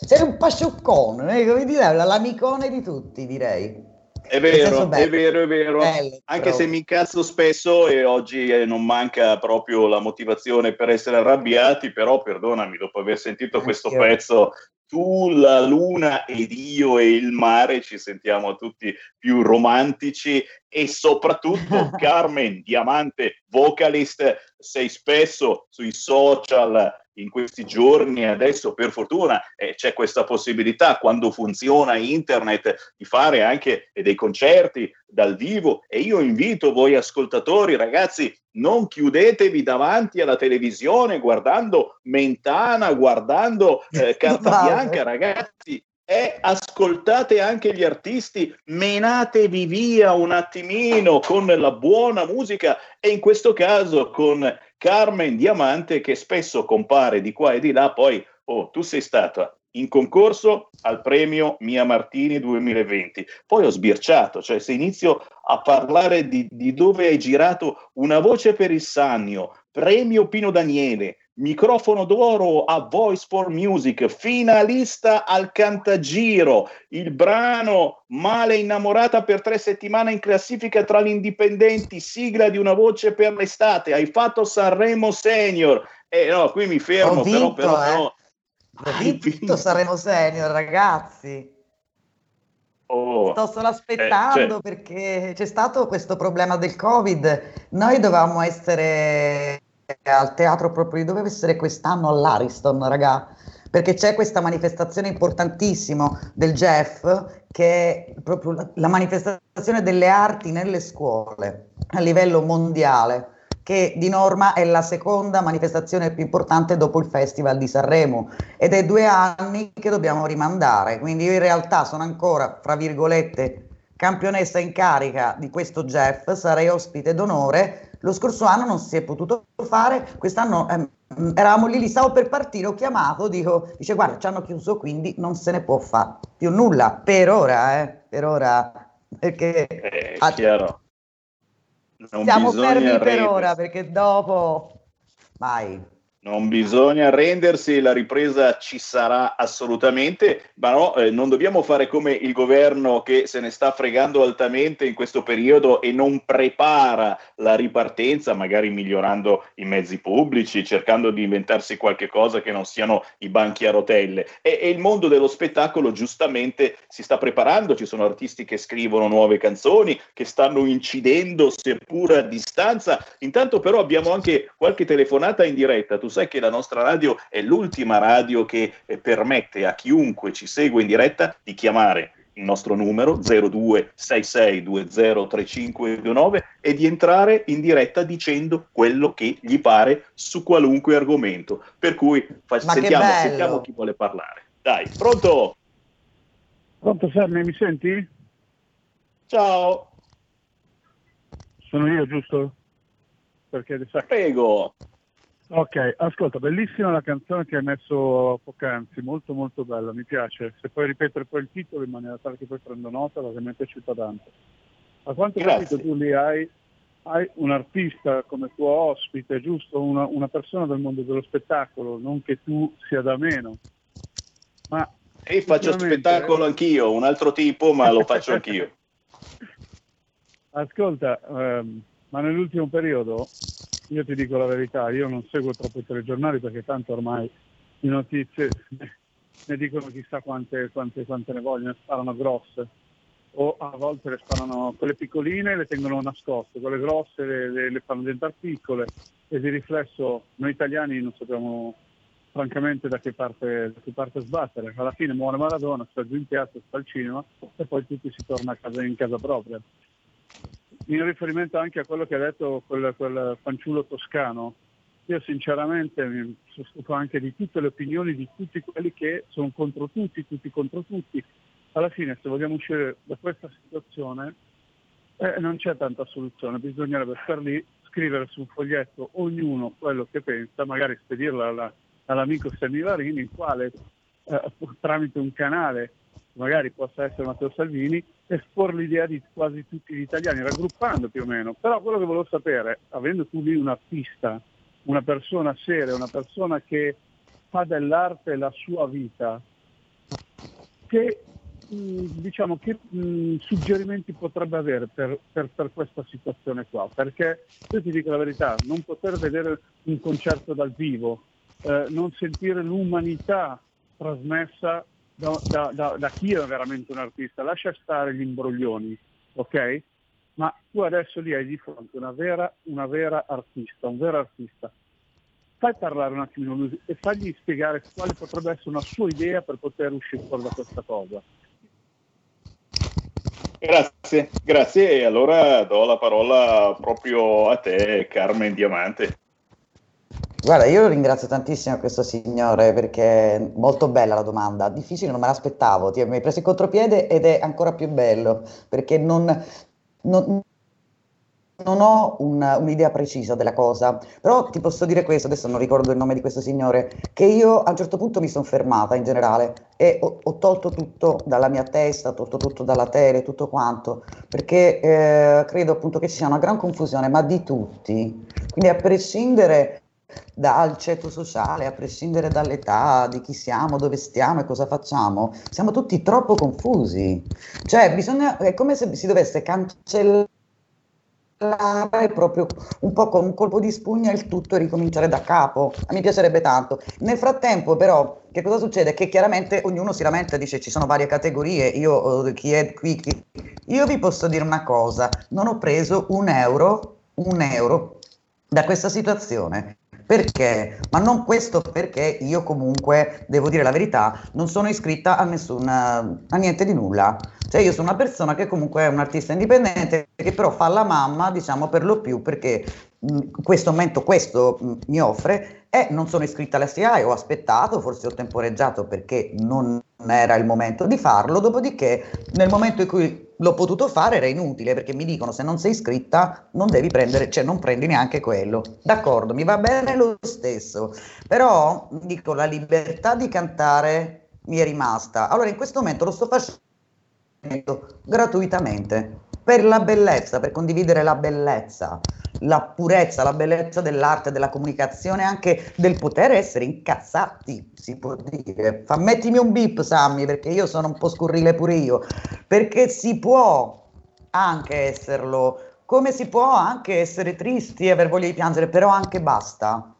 [SPEAKER 14] Sei un pascioccone, eh, come dire, l'amicone di tutti, direi.
[SPEAKER 5] È vero, è vero, è vero.
[SPEAKER 14] Bello,
[SPEAKER 5] Anche
[SPEAKER 14] però.
[SPEAKER 5] se mi incazzo spesso e oggi eh, non manca proprio la motivazione per essere arrabbiati, però perdonami, dopo aver sentito questo
[SPEAKER 14] Anch'io.
[SPEAKER 5] pezzo, tu, la luna ed io e il mare ci sentiamo tutti più romantici e soprattutto [laughs] Carmen, diamante vocalist, sei spesso sui social in questi giorni adesso per fortuna eh, c'è questa possibilità quando funziona internet di fare anche dei concerti dal vivo e io invito voi ascoltatori ragazzi non chiudetevi davanti alla televisione guardando Mentana guardando eh, [laughs] Carta. Bianca ragazzi e ascoltate anche gli artisti, menatevi via un attimino con la buona musica e in questo caso con Carmen Diamante che spesso compare di qua e di là, poi oh, tu sei stata in concorso al premio Mia Martini 2020, poi ho sbirciato, cioè se inizio a parlare di, di dove hai girato una voce per il Sannio, premio Pino Daniele, microfono d'oro a Voice for Music, finalista al Cantagiro, il brano Male innamorata per tre settimane in classifica tra gli indipendenti, sigla di una voce per l'estate, hai fatto Sanremo Senior. Eh no, qui mi fermo,
[SPEAKER 14] Ho vinto,
[SPEAKER 5] però, però,
[SPEAKER 14] eh.
[SPEAKER 5] però
[SPEAKER 14] Ho vinto Saremo Senior, ragazzi.
[SPEAKER 5] oh,
[SPEAKER 14] Sto solo
[SPEAKER 5] eh,
[SPEAKER 14] aspettando
[SPEAKER 5] cioè,
[SPEAKER 14] perché c'è stato questo problema del Covid. Noi dovevamo essere al teatro proprio, doveva essere quest'anno all'Ariston, raga, perché c'è questa manifestazione importantissima del Jeff, che è proprio la, la manifestazione delle arti nelle scuole a livello mondiale, che di norma è la seconda manifestazione più importante dopo il Festival di Sanremo ed è due anni che dobbiamo rimandare, quindi io in realtà sono ancora, fra virgolette, campionessa in carica di questo Jeff, sarei ospite d'onore. Lo scorso anno non si è potuto fare, quest'anno ehm, eravamo lì, lì, stavo per partire, ho chiamato, dico, dice guarda ci hanno chiuso quindi non se ne può fare più nulla, per ora, eh, per ora, perché
[SPEAKER 5] è
[SPEAKER 14] ah,
[SPEAKER 5] chiaro. Non
[SPEAKER 14] siamo fermi per ora, perché dopo, vai.
[SPEAKER 5] Non bisogna arrendersi, la ripresa ci sarà assolutamente, ma no, eh, non dobbiamo fare come il governo che se ne sta fregando altamente in questo periodo e non prepara la ripartenza, magari migliorando i mezzi pubblici, cercando di inventarsi qualche cosa che non siano i banchi a rotelle. E, e il mondo dello spettacolo giustamente si sta preparando, ci sono artisti che scrivono nuove canzoni, che stanno incidendo seppur a distanza. Intanto però abbiamo anche qualche telefonata in diretta. Tu sai che la nostra radio è l'ultima radio che eh, permette a chiunque ci segue in diretta di chiamare il nostro numero 0266203529 e di entrare in diretta dicendo quello che gli pare su qualunque argomento. Per cui fa- sentiamo, sentiamo chi vuole parlare. Dai, pronto?
[SPEAKER 15] Pronto Sammy, mi senti?
[SPEAKER 5] Ciao.
[SPEAKER 15] Sono io, giusto? Perché sa-
[SPEAKER 5] Prego.
[SPEAKER 15] Ok, ascolta, bellissima la canzone che hai messo poc'anzi, molto molto bella, mi piace. Se puoi ripetere poi il titolo in maniera tale che poi prendo nota, perché mi è piaciuta tanto. A quanto capito tu lì hai, hai un artista come tuo ospite, giusto? Una, una persona del mondo dello spettacolo, non che tu sia da meno. Ma
[SPEAKER 5] E faccio spettacolo anch'io, un altro tipo, ma lo faccio anch'io. [laughs]
[SPEAKER 15] Ascolta, ehm, ma nell'ultimo periodo, io ti dico la verità, io non seguo troppo i telegiornali perché tanto ormai di notizie [laughs] ne- dicono chissà quante, quante, quante ne vogliono, sparano grosse. O a volte le sparano quelle piccoline le tengono nascoste, quelle grosse le, le- le fanno diventare piccole e di riflesso noi italiani non sappiamo francamente da che parte, da che parte sbattere. Alla fine muore Maradona, sta giù in piazza, sta al cinema e poi tutti si torna casa, in casa propria. In riferimento anche a quello che ha detto quel, quel fanciullo toscano, io sinceramente mi sono stufo anche di tutte le opinioni di tutti quelli che sono contro tutti, tutti contro tutti. Alla fine se vogliamo uscire da questa situazione eh, non c'è tanta soluzione, bisognerebbe star lì, scrivere su un foglietto ognuno quello che pensa, magari spedirla alla- all'amico Semivarini, il quale eh, tramite un canale, magari possa essere Matteo Salvini, esporre l'idea di quasi tutti gli italiani, raggruppando più o meno. Però quello che volevo sapere, avendo tu lì un artista, una persona seria, una persona che fa dell'arte la sua vita,
[SPEAKER 16] che diciamo che suggerimenti potrebbe avere per, per- per questa situazione qua? Perché io ti dico la verità, non poter vedere un concerto dal vivo, eh, non sentire l'umanità trasmessa da, da- da- da chi è veramente un artista, lascia stare gli imbroglioni, ok? Ma tu adesso lì hai di fronte una vera, una vera artista, un vero artista. Fai parlare un attimino lui e fagli spiegare quale potrebbe essere una sua idea per poter uscire fuori da questa cosa.
[SPEAKER 5] Grazie, grazie. E allora do la parola proprio a te, Carmen Diamante.
[SPEAKER 14] Guarda, io ringrazio tantissimo questo signore perché è molto bella la domanda, difficile, non me l'aspettavo, ti mi hai preso il contropiede ed è ancora più bello perché non, non- non ho un- un'idea precisa della cosa, però ti posso dire questo, adesso non ricordo il nome di questo signore, che io a un certo punto mi sono fermata in generale e ho, ho tolto tutto dalla mia testa, ho tolto tutto dalla tele, tutto quanto, perché eh, credo appunto che ci sia una gran confusione, ma di tutti, quindi a prescindere dal ceto sociale, a prescindere dall'età, di chi siamo, dove stiamo e cosa facciamo, siamo tutti troppo confusi. Cioè, bisogna, è come se si dovesse cancellare proprio un po' con un colpo di spugna il tutto e ricominciare da capo. Me piacerebbe tanto. Nel frattempo, però, che cosa succede? Che chiaramente ognuno si lamenta dice ci sono varie categorie. Io, eh, chi è qui, chi... Io vi posso dire una cosa: non ho preso un euro, un euro da questa situazione. Perché? Ma non questo perché io comunque, devo dire la verità, non sono iscritta a nessun, a niente di nulla. Cioè io sono una persona che comunque è un artista indipendente, che però fa la mamma, diciamo per lo più, perché in questo momento questo mh, mi offre e non sono iscritta alla SIAE, ho aspettato, forse ho temporeggiato perché non era il momento di farlo, dopodiché nel momento in cui l'ho potuto fare era inutile perché mi dicono se non sei iscritta non devi prendere, cioè non prendi neanche quello. D'accordo, mi va bene lo stesso, però dico la libertà di cantare mi è rimasta. Allora in questo momento lo sto facendo gratuitamente per la bellezza, per condividere la bellezza, la purezza, la bellezza dell'arte, della comunicazione, anche del poter essere incazzati, si può dire. Fa, mettimi un bip, Sammy, perché io sono un po' scurrile pure io, perché si può anche esserlo, come si può anche essere tristi e aver voglia di piangere, però anche basta.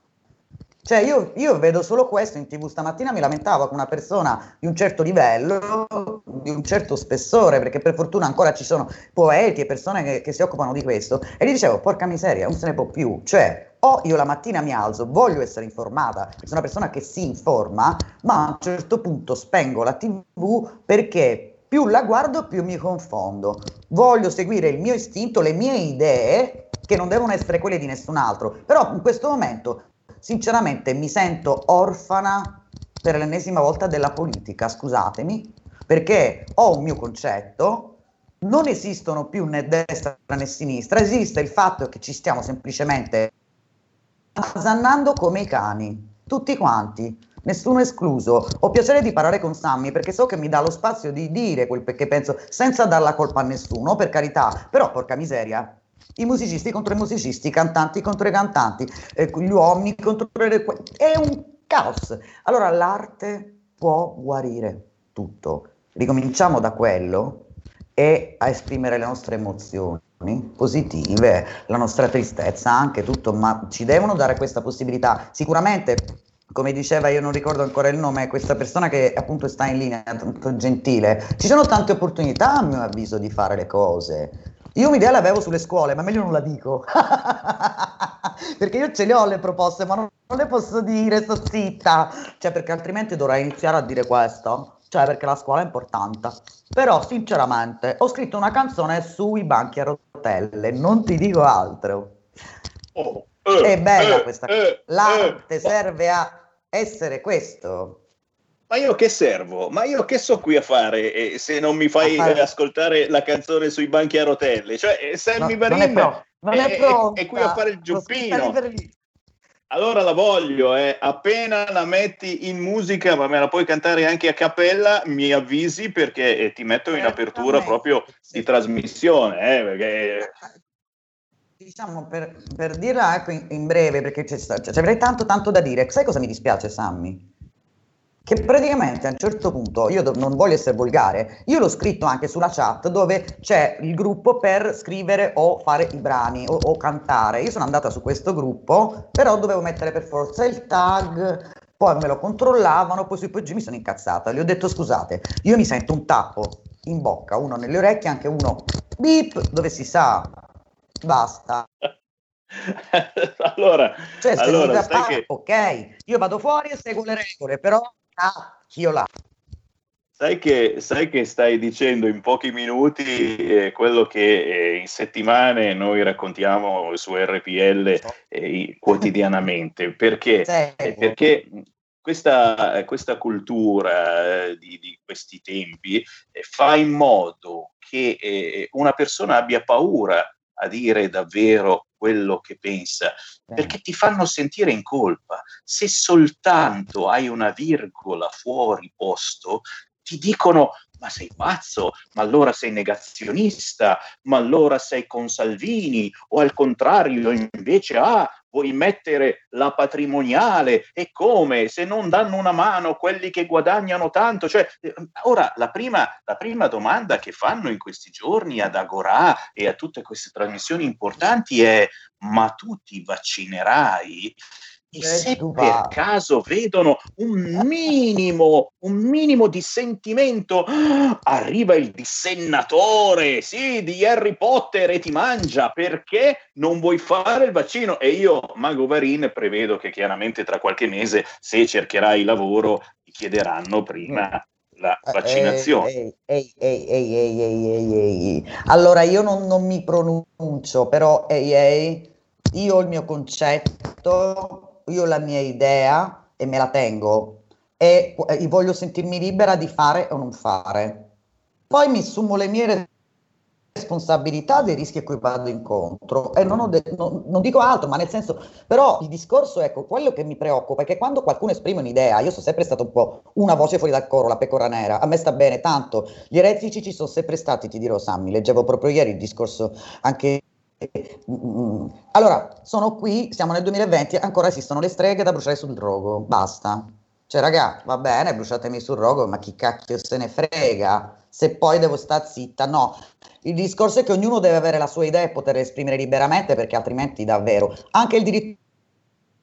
[SPEAKER 14] Cioè io, io vedo solo questo in tv, stamattina mi lamentavo con una persona di un certo livello, di un certo spessore, perché per fortuna ancora ci sono poeti e persone che, che si occupano di questo, e gli dicevo, porca miseria, non se ne può più, cioè o io la mattina mi alzo, voglio essere informata, sono una persona che si informa, ma a un certo punto spengo la tv perché più la guardo più mi confondo, voglio seguire il mio istinto, le mie idee, che non devono essere quelle di nessun altro, però in questo momento sinceramente mi sento orfana per l'ennesima volta della politica, scusatemi, perché ho un mio concetto, non esistono più né destra né sinistra, esiste il fatto che ci stiamo semplicemente azzannando come i cani, tutti quanti, nessuno escluso. Ho piacere di parlare con Sammy perché so che mi dà lo spazio di dire quel che penso senza dar la colpa a nessuno, per carità, però porca miseria, i musicisti contro i musicisti, i cantanti contro i cantanti, eh, gli uomini contro le... È un caos. Allora l'arte può guarire tutto. Ricominciamo da quello e a esprimere le nostre emozioni positive, la nostra tristezza, anche tutto, ma ci devono dare questa possibilità. Sicuramente come diceva, io non ricordo ancora il nome, questa persona che appunto sta in linea, tanto gentile, ci sono tante opportunità a mio avviso di fare le cose. Io un'idea l'avevo sulle scuole, ma meglio non la dico. [laughs] perché io ce le ho le proposte, ma non, non le posso dire, sto zitta. Cioè, perché altrimenti dovrei iniziare a dire questo. Cioè, perché la scuola è importante. Però, sinceramente, ho scritto una canzone sui banchi a rotelle, non ti dico altro.
[SPEAKER 5] Oh,
[SPEAKER 14] è bella
[SPEAKER 5] eh,
[SPEAKER 14] questa
[SPEAKER 5] eh.
[SPEAKER 14] L'arte
[SPEAKER 5] eh.
[SPEAKER 14] serve a essere questo.
[SPEAKER 5] Ma io che servo? Ma io che so qui a fare eh, se non mi fai eh, ascoltare la canzone sui banchi a rotelle? Cioè, eh, Sammy
[SPEAKER 14] No, non
[SPEAKER 5] Varin
[SPEAKER 14] è pro- non è pronta.
[SPEAKER 5] è qui a fare il giubbino. Allora la voglio, eh. appena la metti in musica, ma me la puoi cantare anche a cappella, mi avvisi perché eh, ti metto in apertura proprio di trasmissione. Eh, perché...
[SPEAKER 14] Diciamo per, per dirla ecco, in, in breve, perché c'è, cioè, avrei tanto tanto da dire. Sai cosa mi dispiace, Sammy? Che praticamente a un certo punto, io do- non voglio essere volgare, io l'ho scritto anche sulla chat dove c'è il gruppo per scrivere o fare i brani o, o cantare. Io sono andata su questo gruppo, però dovevo mettere per forza il tag, poi me lo controllavano, poi sui PG mi sono incazzata. Gli ho detto scusate, io mi sento un tappo in bocca, uno nelle orecchie, anche uno beep, dove si sa, basta. [laughs]
[SPEAKER 5] allora,
[SPEAKER 14] Cioè,
[SPEAKER 5] allora,
[SPEAKER 14] fa-
[SPEAKER 5] che-
[SPEAKER 14] ok, io vado fuori e seguo le regole, però cacchio là.
[SPEAKER 5] Sai che, sai che stai dicendo in pochi minuti eh, quello che eh, in settimane noi raccontiamo su RPL eh, quotidianamente, perché, [laughs] eh, perché questa, questa cultura eh, di, di questi tempi eh, fa in modo che una persona abbia paura a dire davvero quello che pensa, perché ti fanno sentire in colpa. Se soltanto hai una virgola fuori posto, ti dicono ma sei pazzo, ma allora sei negazionista, ma allora sei con Salvini, o al contrario invece ah, vuoi mettere la patrimoniale e come se non danno una mano quelli che guadagnano tanto, cioè eh, ora la prima, la prima domanda che fanno in questi giorni ad Agorà e a tutte queste trasmissioni importanti è ma tu ti vaccinerai? E se per caso vedono un minimo, un minimo di sentimento, [gasps] arriva il dissennatore, sì, di Harry Potter e ti mangia perché non vuoi fare il vaccino? E io, Mago Varin, prevedo che chiaramente tra qualche mese, se cercherai lavoro, ti chiederanno prima la vaccinazione.
[SPEAKER 14] Ehi, ehi, ehi, ehi, ehi, ehi, ehi, ehi. Allora, io non, non mi pronuncio, però, ehi, ehi, io ho il mio concetto, io la mia idea e me la tengo e eh, voglio sentirmi libera di fare o non fare. Poi mi assumo le mie responsabilità dei rischi a cui vado incontro e non, de- non- non dico altro, ma nel senso, però il discorso, ecco, quello che mi preoccupa è che quando qualcuno esprime un'idea, io sono sempre stato un po' una voce fuori dal coro, la pecora nera, a me sta bene, tanto gli eretici ci sono sempre stati, ti dirò Sammy, leggevo proprio ieri il discorso anche Allora, sono qui, siamo nel 2020, ancora esistono le streghe da bruciare sul rogo, basta. Cioè, raga, va bene, bruciatemi sul rogo, ma chi cacchio se ne frega? Se poi devo stare zitta, no. Il discorso è che ognuno deve avere la sua idea e poter esprimere liberamente, perché altrimenti davvero, anche il diritto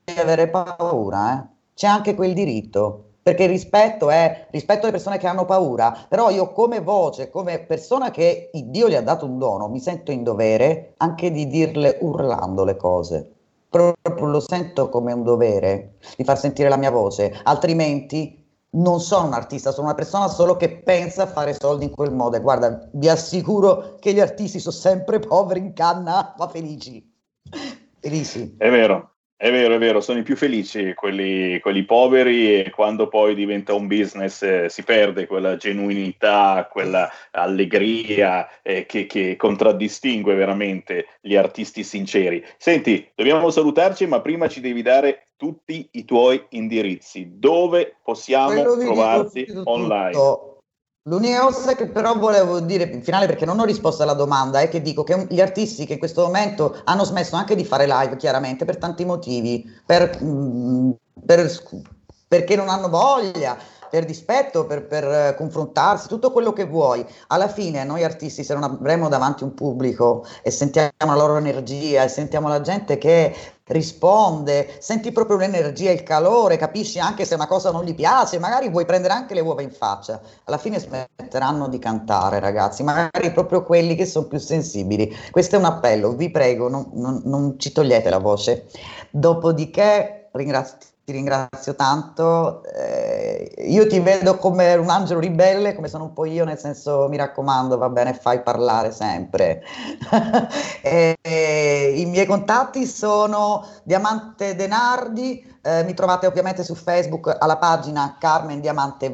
[SPEAKER 14] di avere paura, eh? C'è anche quel diritto. Perché il rispetto è rispetto alle persone che hanno paura, però io come voce, come persona che Dio gli ha dato un dono, mi sento in dovere anche di dirle urlando le cose. Proprio lo sento come un dovere di far sentire la mia voce, altrimenti non sono un artista, sono una persona solo che pensa a fare soldi in quel modo. E guarda, vi assicuro che gli artisti sono sempre poveri in canna, ma felici. Felici.
[SPEAKER 5] È vero, è vero, è vero, sono i più felici quelli, quelli poveri e quando poi diventa un business eh, si perde quella genuinità, quella allegria eh, che, che contraddistingue veramente gli artisti sinceri. Senti, dobbiamo salutarci, ma prima ci devi dare tutti i tuoi indirizzi. Dove possiamo trovarti online?
[SPEAKER 14] tutto. L'unica cosa che però volevo dire in finale, perché non ho risposto alla domanda, è che dico che gli artisti che in questo momento hanno smesso anche di fare live, chiaramente, per tanti motivi, per, mm, per perché non hanno voglia, per dispetto, per, per, eh, confrontarsi, tutto quello che vuoi. Alla fine noi artisti, se non avremo davanti un pubblico e sentiamo la loro energia e sentiamo la gente che risponde, senti proprio l'energia, il calore, capisci anche se una cosa non gli piace, magari vuoi prendere anche le uova in faccia. Alla fine smetteranno di cantare, ragazzi, magari proprio quelli che sono più sensibili. Questo è un appello, vi prego, non, non- non ci togliete la voce. Dopodiché ringrazio, ti ringrazio tanto, eh, io ti vedo come un angelo ribelle, come sono un po' io, nel senso mi raccomando, va bene, fai parlare sempre. [laughs] E- e I miei contatti sono Diamante Denardi, eh, mi trovate ovviamente su Facebook alla pagina Carmen Diamante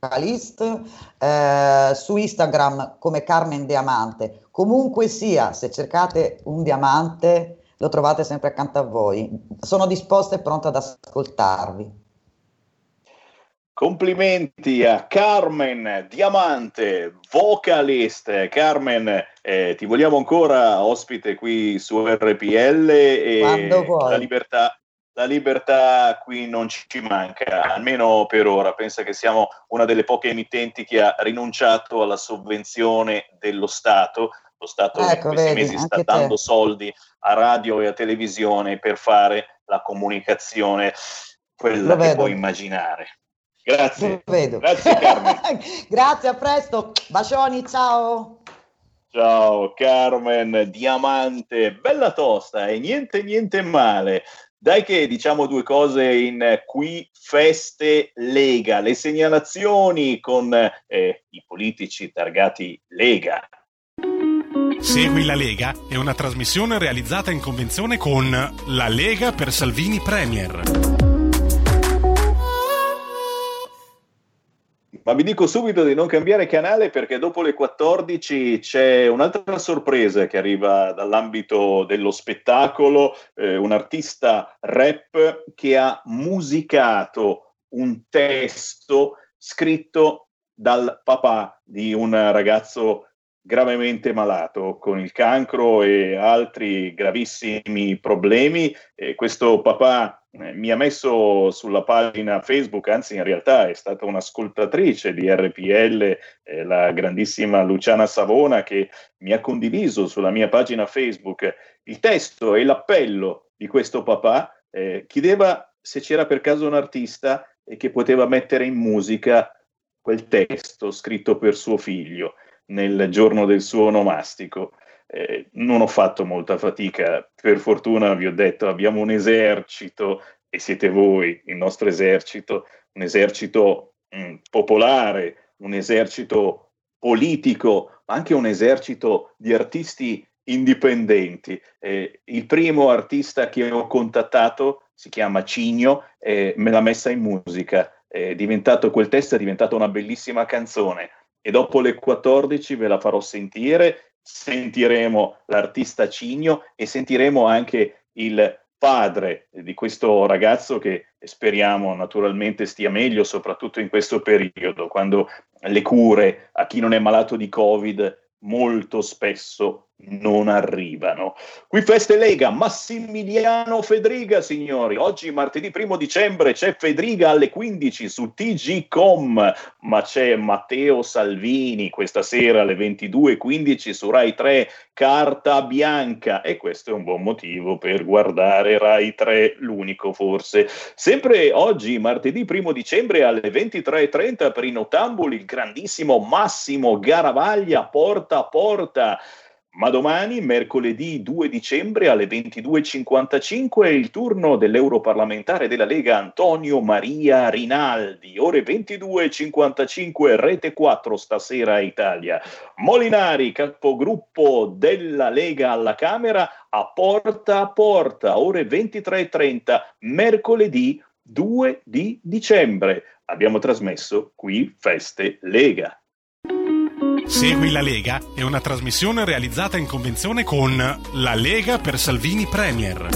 [SPEAKER 14] Vocalist, eh, su Instagram come Carmen Diamante. Comunque sia, se cercate un diamante, lo trovate sempre accanto a voi. Sono disposta e pronta ad ascoltarvi.
[SPEAKER 5] Complimenti a Carmen Diamante, vocalist. Carmen, eh, ti vogliamo ancora ospite qui su RPL e
[SPEAKER 14] Quando vuoi.
[SPEAKER 5] la libertà, la libertà qui non ci manca, almeno per ora. Pensa che siamo una delle poche emittenti che ha rinunciato alla sovvenzione dello Stato. Lo Stato
[SPEAKER 14] Ecco,
[SPEAKER 5] in questi
[SPEAKER 14] vedi,
[SPEAKER 5] mesi sta
[SPEAKER 14] anche te.
[SPEAKER 5] dando soldi a radio e a televisione per fare la comunicazione, quella
[SPEAKER 14] Lo
[SPEAKER 5] che
[SPEAKER 14] vedo.
[SPEAKER 5] puoi immaginare. Grazie. Grazie Carmen. [laughs]
[SPEAKER 14] Grazie, a presto. Bacioni, ciao.
[SPEAKER 5] Ciao Carmen, diamante, bella tosta e niente niente male. Dai che diciamo due cose in qui feste Lega, le segnalazioni con eh, i politici targati Lega.
[SPEAKER 17] Segui la Lega è una trasmissione realizzata in convenzione con La Lega per Salvini Premier.
[SPEAKER 5] Ma vi dico subito di non cambiare canale perché dopo le 14 c'è un'altra sorpresa che arriva dall'ambito dello spettacolo, eh, un artista rap che ha musicato un testo scritto dal papà di un ragazzo gravemente malato con il cancro e altri gravissimi problemi. E questo papà eh, mi ha messo sulla pagina Facebook, anzi in realtà è stata un'ascoltatrice di RPL, eh, la grandissima Luciana Savona, che mi ha condiviso sulla mia pagina Facebook il testo e l'appello di questo papà. Eh, chiedeva se c'era per caso un artista che poteva mettere in musica quel testo scritto per suo figlio nel giorno del suo onomastico. Eh, non ho fatto molta fatica, per fortuna vi ho detto abbiamo un esercito e siete voi il nostro esercito, un esercito mh, popolare, un esercito politico, ma anche un esercito di artisti indipendenti. Eh, il primo artista che ho contattato si chiama Cigno e me l'ha messa in musica. È diventato, quel testo è diventato una bellissima canzone e dopo le 14 ve la farò sentire, sentiremo l'artista Cigno e sentiremo anche il padre di questo ragazzo che speriamo naturalmente stia meglio, soprattutto in questo periodo, quando le cure a chi non è malato di Covid molto spesso non arrivano. Qui Feste Lega, Massimiliano Fedriga, signori. Oggi, martedì primo dicembre, c'è Fedriga alle 15 su TG.com, ma c'è Matteo Salvini questa sera alle 22.15 su Rai 3, Carta Bianca. E questo è un buon motivo per guardare Rai 3, l'unico forse. Sempre oggi, martedì primo dicembre, alle 23.30 per i Notambuli, il grandissimo Massimo Garavaglia, porta a porta. Ma domani, mercoledì 2 dicembre alle 22.55, è il turno dell'europarlamentare della Lega Antonio Maria Rinaldi. Ore 22.55, rete 4 stasera Italia. Molinari, capogruppo della Lega alla Camera, a porta a porta, ore 23.30, mercoledì 2 di dicembre. Abbiamo trasmesso qui Feste Lega.
[SPEAKER 17] Segui la Lega è una trasmissione realizzata in convenzione con La Lega per Salvini Premier.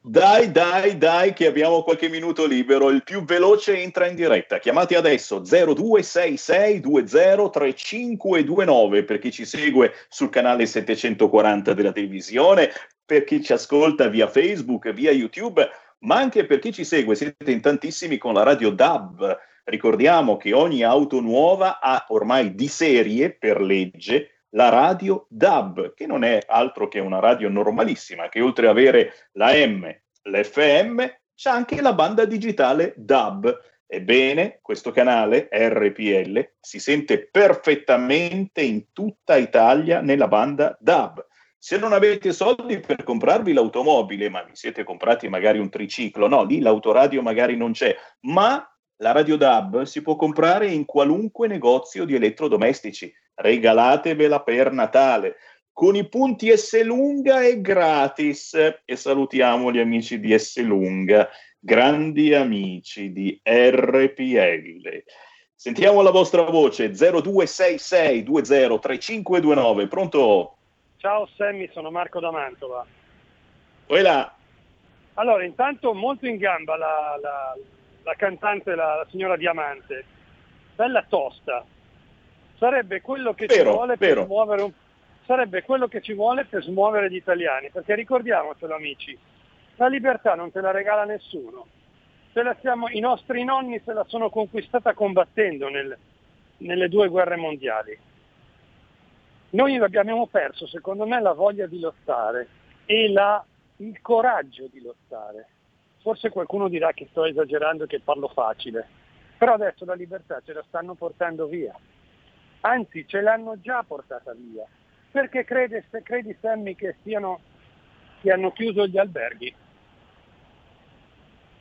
[SPEAKER 5] Dai, dai, dai, che abbiamo qualche minuto libero. Il più veloce entra in diretta. Chiamate adesso 0266203529 per chi ci segue sul canale 740 della televisione, per chi ci ascolta via Facebook, via YouTube, ma anche per chi ci segue. Siete in tantissimi con la radio DAB. Ricordiamo che ogni auto nuova ha ormai di serie per legge la radio DAB, che non è altro che una radio normalissima, che oltre ad avere la M, l'FM, c'è anche la banda digitale DAB. Ebbene, questo canale RPL si sente perfettamente in tutta Italia nella banda DAB. Se non avete soldi per comprarvi l'automobile, ma vi siete comprati magari un triciclo, no, lì l'autoradio magari non c'è, ma la Radio DAB si può comprare in qualunque negozio di elettrodomestici. Regalatevela per Natale. Con i punti S lunga è gratis. E salutiamo gli amici di S lunga, grandi amici di RPL. Sentiamo la vostra voce 0266 203529. Pronto?
[SPEAKER 10] Ciao Sammy, sono Marco da Mantova.
[SPEAKER 5] Poi là.
[SPEAKER 10] Allora, intanto molto in gamba la, la- la cantante, la, la signora Diamante. Bella tosta. Sarebbe quello che ci
[SPEAKER 5] Vero,
[SPEAKER 10] vuole
[SPEAKER 5] vero.
[SPEAKER 10] per muovere un,
[SPEAKER 16] sarebbe quello che ci vuole per smuovere gli italiani, perché ricordiamocelo amici, la libertà non te la regala nessuno, la siamo, i nostri nonni se la sono conquistata combattendo nel, nelle due guerre mondiali. Noi abbiamo perso, secondo me, la voglia di lottare e la, il coraggio di lottare. Forse qualcuno dirà che sto esagerando e che parlo facile, però adesso la libertà ce la stanno portando via. Anzi, ce l'hanno già portata via. Perché credi, credi Sammy, che, siano, che hanno chiuso gli alberghi?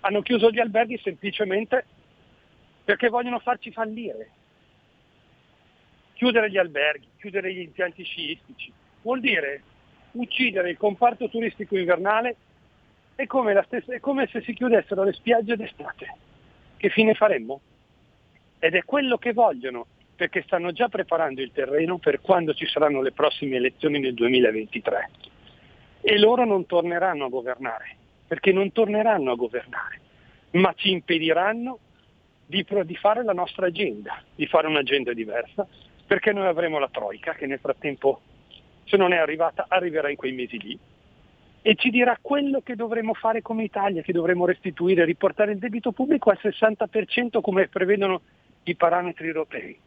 [SPEAKER 16] Hanno chiuso gli alberghi semplicemente perché vogliono farci fallire. Chiudere gli alberghi, chiudere gli impianti sciistici, vuol dire uccidere il comparto turistico invernale è come, stessa, è come se si chiudessero le spiagge d'estate. Che fine faremmo? Ed è quello che vogliono perché stanno già preparando il terreno per quando ci saranno le prossime elezioni nel 2023. E loro non torneranno a governare, perché non torneranno a governare, ma ci impediranno di, di fare la nostra agenda, di fare un'agenda diversa, perché noi avremo la Troica che nel frattempo, se non è arrivata, arriverà in quei mesi lì, e ci dirà quello che dovremo fare come Italia, che dovremo restituire, riportare il debito pubblico al 60% come prevedono i parametri europei.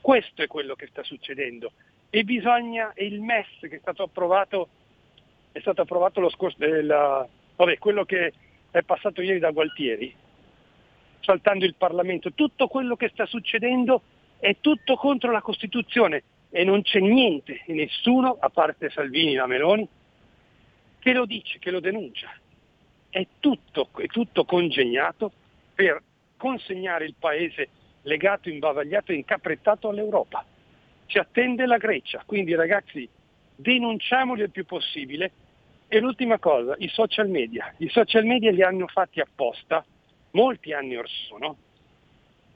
[SPEAKER 16] Questo è quello che sta succedendo e bisogna, e il MES che è stato approvato, è stato approvato lo scorso, della, vabbè, quello che è passato ieri da Gualtieri, saltando il Parlamento, tutto quello che sta succedendo è tutto contro la Costituzione e non c'è niente e nessuno, a parte Salvini e la Meloni, che lo dice, che lo denuncia. È tutto, è tutto congegnato per consegnare il Paese legato, imbavagliato e incaprettato all'Europa. Ci attende la Grecia, quindi ragazzi denunciamoli il più possibile. E l'ultima cosa, i social media. I social media li hanno fatti apposta, molti anni or sono,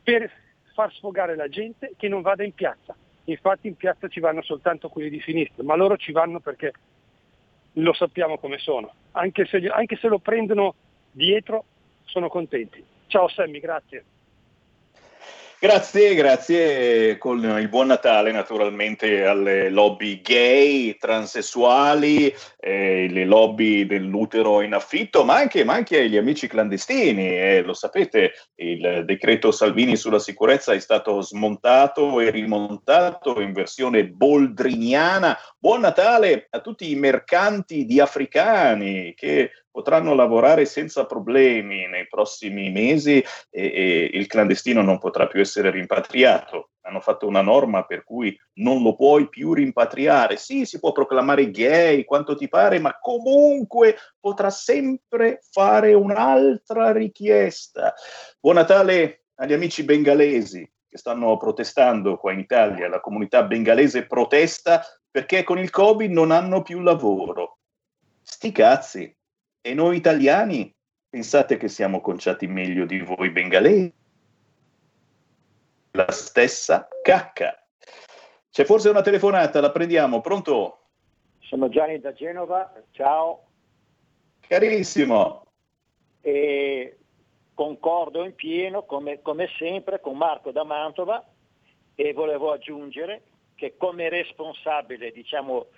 [SPEAKER 16] per far sfogare la gente che non vada in piazza. Infatti in piazza ci vanno soltanto quelli di sinistra, ma loro ci vanno perché lo sappiamo come sono. Anche se, anche se lo prendono dietro, sono contenti. Ciao Sammy, grazie.
[SPEAKER 5] Grazie, grazie con il buon Natale naturalmente alle lobby gay, transessuali, eh, le lobby dell'utero in affitto, ma anche, ma anche agli amici clandestini. Eh, lo sapete, il decreto Salvini sulla sicurezza è stato smontato e rimontato in versione boldriniana. Buon Natale a tutti i mercanti di africani che potranno lavorare senza problemi nei prossimi mesi e, e, il clandestino non potrà più essere rimpatriato. Hanno fatto una norma per cui non lo puoi più rimpatriare. Sì, si può proclamare gay quanto ti pare, ma comunque potrà sempre fare un'altra richiesta. Buon Natale agli amici bengalesi che stanno protestando qua in Italia. La comunità bengalese protesta perché con il Covid non hanno più lavoro. Sti cazzi, e noi italiani pensate che siamo conciati meglio di voi bengalesi? La stessa cacca. C'è forse una telefonata, la prendiamo, pronto?
[SPEAKER 18] Sono Gianni da Genova, ciao.
[SPEAKER 5] Carissimo.
[SPEAKER 18] E concordo in pieno, come, come sempre, con Marco da Mantova e volevo aggiungere che come responsabile diciamo,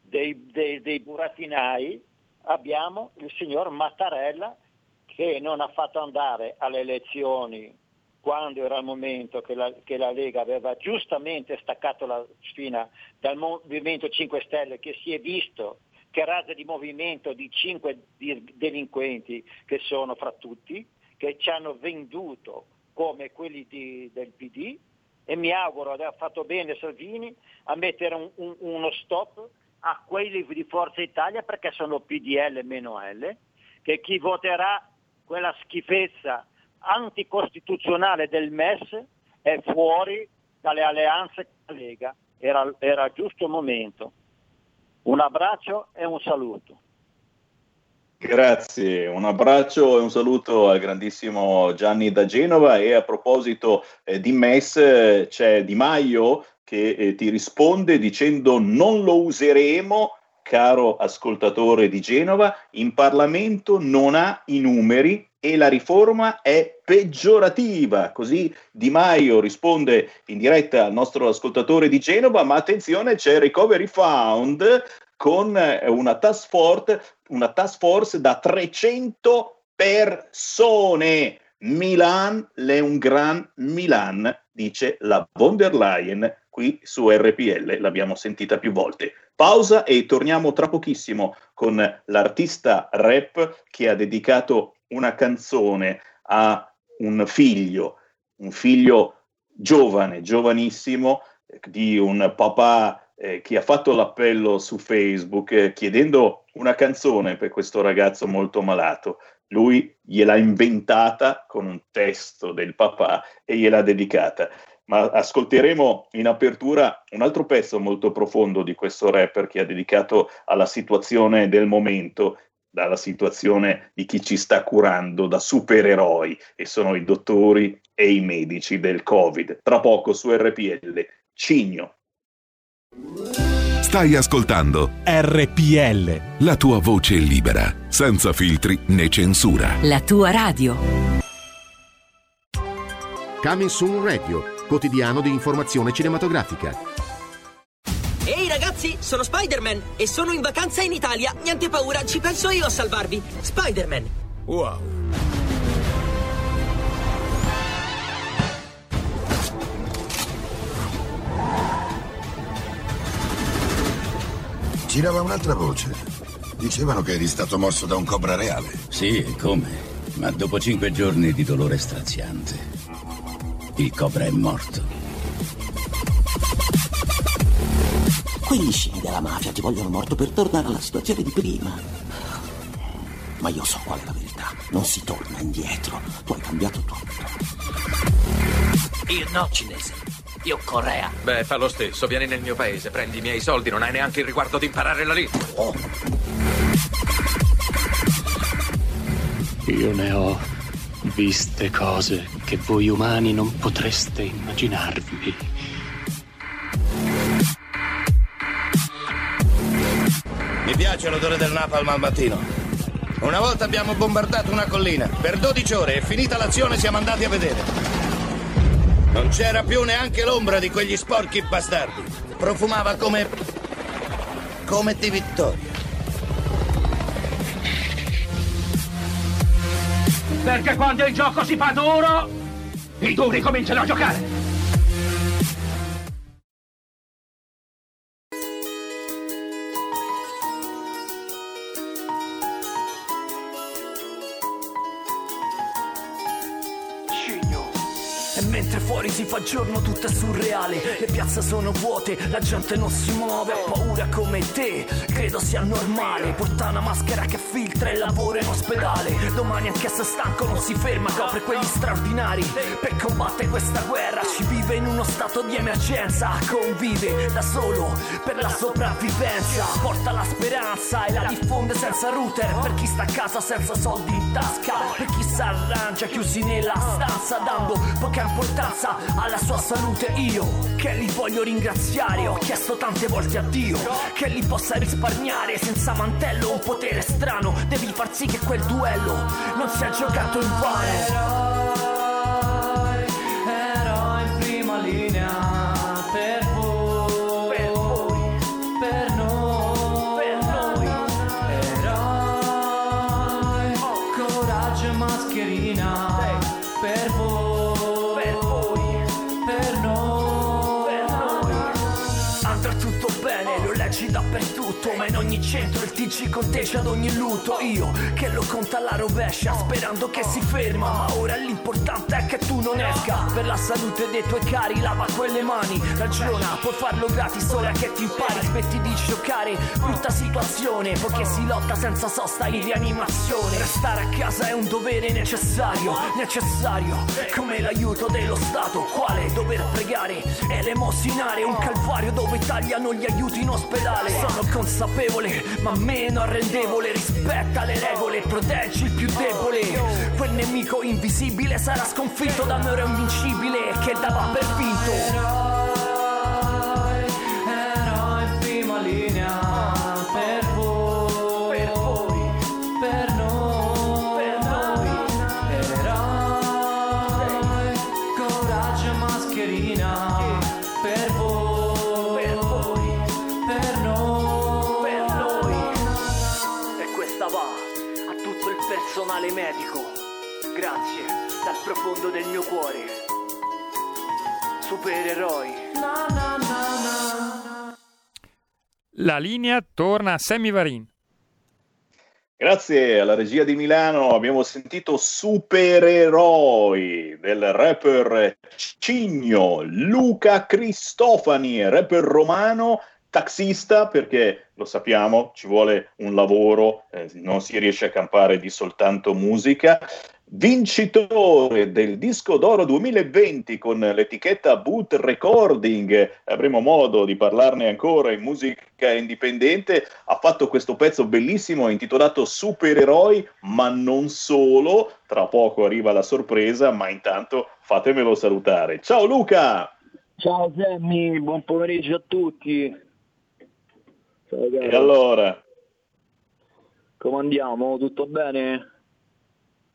[SPEAKER 18] dei, dei, dei burattinai abbiamo il signor Mattarella che non ha fatto andare alle elezioni quando era il momento che la, che la, Lega aveva giustamente staccato la spina dal Movimento 5 Stelle che si è visto che razza di movimento di cinque delinquenti che sono fra tutti, che ci hanno venduto come quelli di, del PD e mi auguro, ha fatto bene Salvini, a mettere un, un, uno stop a quelli di Forza Italia perché sono PDL meno L, che chi voterà quella schifezza anticostituzionale del MES è fuori dalle alleanze con la Lega. Era, era giusto momento. Un abbraccio e un saluto.
[SPEAKER 5] Grazie, un abbraccio e un saluto al grandissimo Gianni da Genova e a proposito eh, di MES c'è Di Maio che eh, ti risponde dicendo non lo useremo, caro ascoltatore di Genova, in Parlamento non ha i numeri e la riforma è peggiorativa. Così Di Maio risponde in diretta al nostro ascoltatore di Genova, ma attenzione, c'è Recovery Fund con eh, una task force, una task force da 300 persone. Milan, le un gran Milan, dice la von der Leyen qui su RPL, l'abbiamo sentita più volte. Pausa e torniamo tra pochissimo con l'artista rap che ha dedicato una canzone a un figlio, un figlio giovane, giovanissimo, di un papà eh, che ha fatto l'appello su Facebook eh, chiedendo una canzone per questo ragazzo molto malato. Lui gliel'ha inventata con un testo del papà e gliel'ha dedicata. Ma ascolteremo in apertura un altro pezzo molto profondo di questo rapper che ha dedicato alla situazione del momento, dalla situazione di chi ci sta curando da supereroi e sono i dottori e i medici del Covid. Tra poco su RPL, Cigno.
[SPEAKER 19] Stai ascoltando
[SPEAKER 20] RPL.
[SPEAKER 19] la tua voce libera, senza filtri né censura.
[SPEAKER 20] La tua radio.
[SPEAKER 21] Coming Radio, quotidiano di informazione cinematografica.
[SPEAKER 22] Ehi ragazzi, sono Spider-Man e sono in vacanza in Italia. Niente paura, ci penso io a salvarvi. Spider-Man.
[SPEAKER 2] Wow.
[SPEAKER 23] Girava un'altra voce. Dicevano che eri stato morso da un cobra reale.
[SPEAKER 24] Sì, e come? Ma dopo cinque giorni di dolore straziante, il cobra è morto.
[SPEAKER 25] Quegli scimi della mafia ti vogliono morto per tornare alla situazione di prima. Ma io so qual è la verità. Non si torna indietro. Tu hai cambiato tutto.
[SPEAKER 26] Io no, cinese. Io Corea.
[SPEAKER 27] Beh, fa lo stesso. Vieni nel mio paese, prendi i miei soldi, non hai neanche il riguardo di imparare la lingua.
[SPEAKER 28] Io ne ho viste cose che voi umani non potreste immaginarvi.
[SPEAKER 29] Mi piace l'odore del napalm al mattino. Una volta abbiamo bombardato una collina. Per 12 ore e finita l'azione siamo andati a vedere. Non c'era più neanche l'ombra di quegli sporchi bastardi. Profumava come... come di vittoria.
[SPEAKER 26] Perché quando il gioco si fa duro, i duri cominciano a giocare.
[SPEAKER 30] Giorno tutto è surreale. Le piazze sono vuote, la gente non si muove. Ha paura come te, credo sia normale. Porta una maschera che filtra il lavoro in ospedale. Domani anche se stanco non si ferma Copre quegli straordinari. Per combattere questa guerra Ci vive in uno stato di emergenza. Convive da solo per la sopravvivenza. Porta la speranza e la diffonde senza router. Per chi sta a casa senza soldi in tasca. Per chi si arrangia chiusi nella stanza Dando poca importanza alla sua salute Io che li voglio ringraziare Ho chiesto tante volte a Dio Che li possa risparmiare senza mantello Un potere strano Devi far sì che quel duello Non sia giocato in vano ogni centro TG conteggia ad ogni lutto Io che lo conta alla rovescia Sperando che si ferma. Ma ora l'importante è che tu non esca. Per la salute dei tuoi cari lava quelle mani. Ragiona, puoi farlo gratis ora che ti impari. Smetti di giocare, brutta situazione. Poiché si lotta senza sosta in rianimazione. Restare a casa è un dovere necessario Necessario, come l'aiuto dello Stato Quale dover pregare, elemossinare Un calvario dove tagliano gli aiuti in ospedale. Sono consapevole, ma meno arrendevole Rispetta le regole, proteggi il più debole. Quel nemico invisibile sarà sconfitto da un euro invincibile Che dava per vinto profondo del mio cuore. Supereroi.
[SPEAKER 31] La linea torna a Sammy Varin.
[SPEAKER 5] Grazie alla regia di Milano abbiamo sentito Supereroi del rapper Cigno, Luca Cristofani, rapper romano, taxista perché lo sappiamo, ci vuole un lavoro, eh, non si riesce a campare di soltanto musica. Vincitore del disco d'oro 2020 con l'etichetta Boot Recording, avremo modo di parlarne ancora in musica indipendente, ha fatto questo pezzo bellissimo intitolato Supereroi, ma non solo, tra poco arriva la sorpresa, ma intanto fatemelo salutare. Ciao Luca!
[SPEAKER 32] Ciao Sammy, buon pomeriggio a tutti. Ciao,
[SPEAKER 5] E allora?
[SPEAKER 32] Come andiamo? Tutto bene?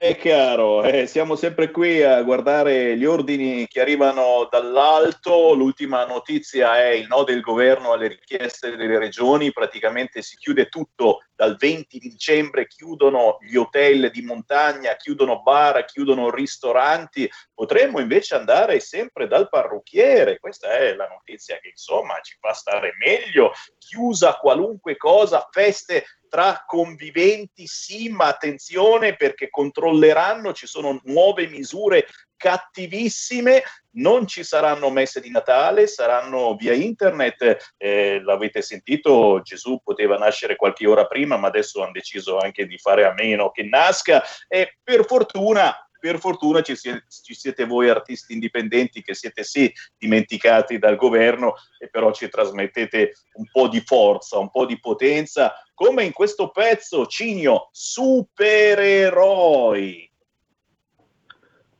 [SPEAKER 5] È chiaro, eh, siamo sempre qui a guardare gli ordini che arrivano dall'alto. L'ultima notizia è il no del governo alle richieste delle regioni. Praticamente si chiude tutto dal 20 di dicembre, chiudono gli hotel di montagna, chiudono bar, chiudono ristoranti. Potremmo invece andare sempre dal parrucchiere. Questa è la notizia che insomma ci fa stare meglio. Chiusa qualunque cosa, feste tra conviventi, sì, ma attenzione perché controlleranno, ci sono nuove misure cattivissime, non ci saranno messe di Natale, saranno via internet, eh, l'avete sentito, Gesù poteva nascere qualche ora prima, ma adesso hanno deciso anche di fare a meno che nasca e per fortuna per fortuna ci siete, ci siete, voi artisti indipendenti che siete sì dimenticati dal governo e però ci trasmettete un po' di forza, un po' di potenza, come in questo pezzo Cigno, supereroi.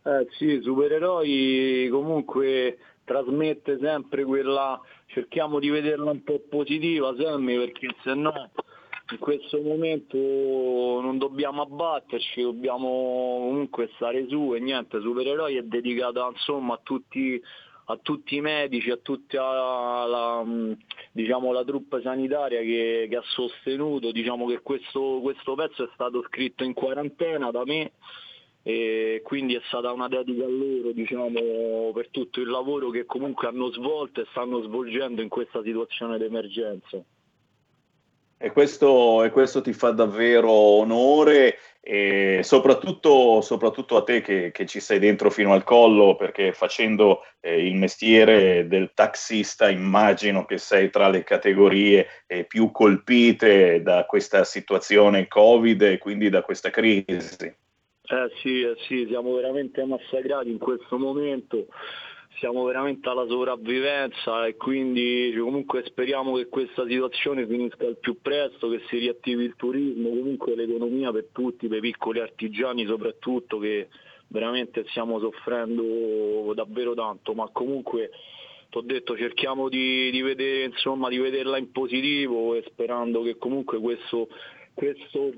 [SPEAKER 32] Eh sì, supereroi comunque trasmette sempre quella, cerchiamo di vederla un po' positiva, Sammy, perché se no in questo momento non dobbiamo abbatterci, dobbiamo comunque stare su e niente, Supereroi è dedicata insomma a tutti, a tutti i medici, a tutta la, diciamo, la truppa sanitaria che, che ha sostenuto, diciamo che questo, questo pezzo è stato scritto in quarantena da me e quindi è stata una dedica a loro diciamo, per tutto il lavoro che comunque hanno svolto e stanno svolgendo in questa situazione d'emergenza.
[SPEAKER 5] E questo, e questo, ti fa davvero onore e soprattutto, soprattutto a te che, che, ci sei dentro fino al collo perché facendo eh, il mestiere del taxista immagino che sei tra le categorie eh, più colpite da questa situazione Covid e quindi da questa crisi.
[SPEAKER 32] Eh sì, eh sì, siamo veramente massacrati in questo momento siamo veramente alla sopravvivenza e quindi comunque speriamo che questa situazione finisca al più presto, che si riattivi il turismo, comunque l'economia per tutti, per i piccoli artigiani soprattutto che veramente stiamo soffrendo davvero tanto, ma comunque ti ho detto cerchiamo di, di, vedere, insomma, di vederla in positivo e sperando che comunque questo, questo,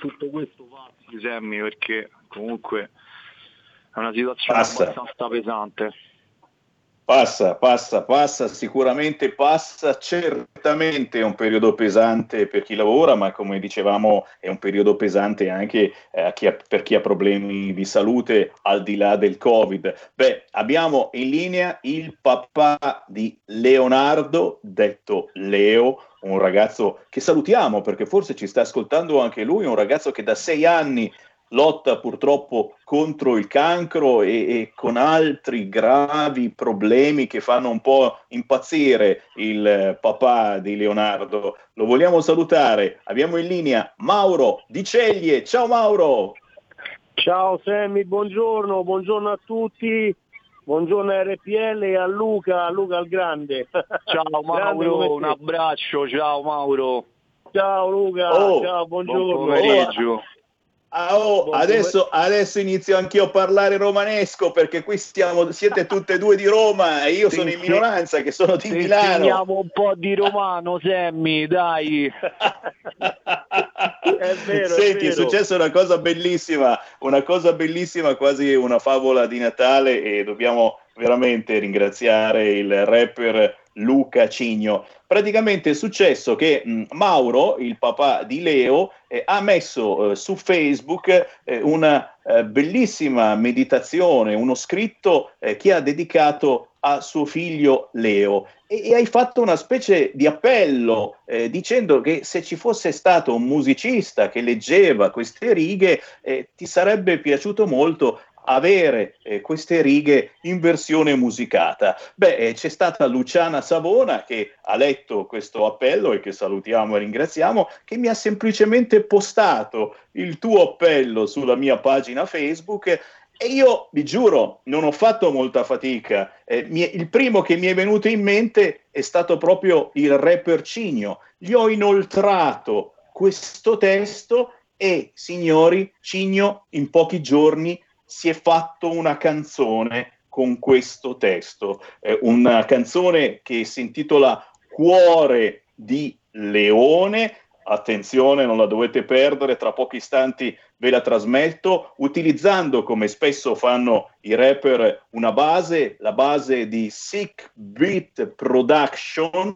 [SPEAKER 32] tutto questo passi Sammy perché comunque è una situazione
[SPEAKER 5] Passa.
[SPEAKER 32] abbastanza pesante.
[SPEAKER 5] Passa, passa, passa, sicuramente passa, certamente è un periodo pesante per chi lavora, ma come dicevamo è un periodo pesante anche eh, chi ha, per chi ha problemi di salute al di là del Covid. Beh, abbiamo in linea il papà di Leonardo, detto Leo, un ragazzo che salutiamo perché forse ci sta ascoltando anche lui, un ragazzo che da sei anni lotta purtroppo contro il cancro e, e, con altri gravi problemi che fanno un po' impazzire il papà di Leonardo. Lo vogliamo salutare. Abbiamo in linea Mauro Di Ceglie. Ciao Mauro.
[SPEAKER 10] Ciao Sammy, buongiorno, buongiorno a tutti. Buongiorno a RPL e a Luca, a Luca il grande.
[SPEAKER 32] Ciao [laughs] Mauro, un abbraccio, ciao Mauro.
[SPEAKER 10] Ciao Luca,
[SPEAKER 5] Oh,
[SPEAKER 10] ciao, buongiorno.
[SPEAKER 32] Buon pomeriggio.
[SPEAKER 5] Ah, oh, adesso, adesso inizio anch'io a parlare romanesco perché qui stiamo, siete tutte e due di Roma e io sono in minoranza che sono di Milano.
[SPEAKER 32] insegniamo un po' di romano, Sammy, dai. [laughs]
[SPEAKER 10] È vero,
[SPEAKER 5] Senti,
[SPEAKER 10] è
[SPEAKER 5] è successa una cosa bellissima, una cosa bellissima, quasi una favola di Natale e dobbiamo veramente ringraziare il rapper Luca Cigno. Praticamente è successo che mh, Mauro, il papà di Leo, eh, ha messo eh, su Facebook eh, una eh, bellissima meditazione, uno scritto eh, che ha dedicato a suo figlio Leo e, e hai fatto una specie di appello eh, dicendo che se ci fosse stato un musicista che leggeva queste righe ti sarebbe piaciuto molto avere eh, queste righe in versione musicata. Beh, eh, c'è stata Luciana Savona che ha letto questo appello e che salutiamo e ringraziamo, che mi ha semplicemente postato il tuo appello sulla mia pagina Facebook e io vi giuro, non ho fatto molta fatica. Eh, mi, il primo che mi è venuto in mente è stato proprio il rapper Cigno. Gli ho inoltrato questo testo e, signori, Cigno in pochi giorni si è fatto una canzone con questo testo, eh, una canzone che si intitola Cuore di Leone. Attenzione, non la dovete perdere, tra pochi istanti ve la trasmetto, utilizzando come spesso fanno i rapper una base, la base di Sick Beat Production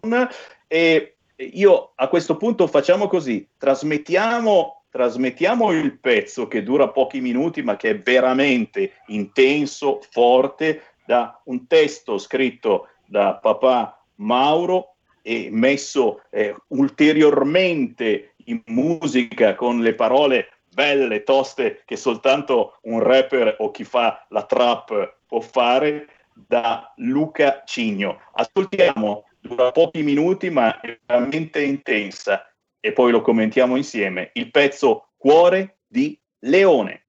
[SPEAKER 5] e io a questo punto facciamo così, trasmettiamo trasmettiamo il pezzo che dura pochi minuti ma che è veramente intenso, forte, da un testo scritto da papà Mauro e messo eh, ulteriormente in musica con le parole belle, toste che soltanto un rapper o chi fa la trap può fare da Luca Cigno. Ascoltiamo, dura pochi minuti ma è veramente intensa e poi lo commentiamo insieme, il pezzo Cuore di Leone.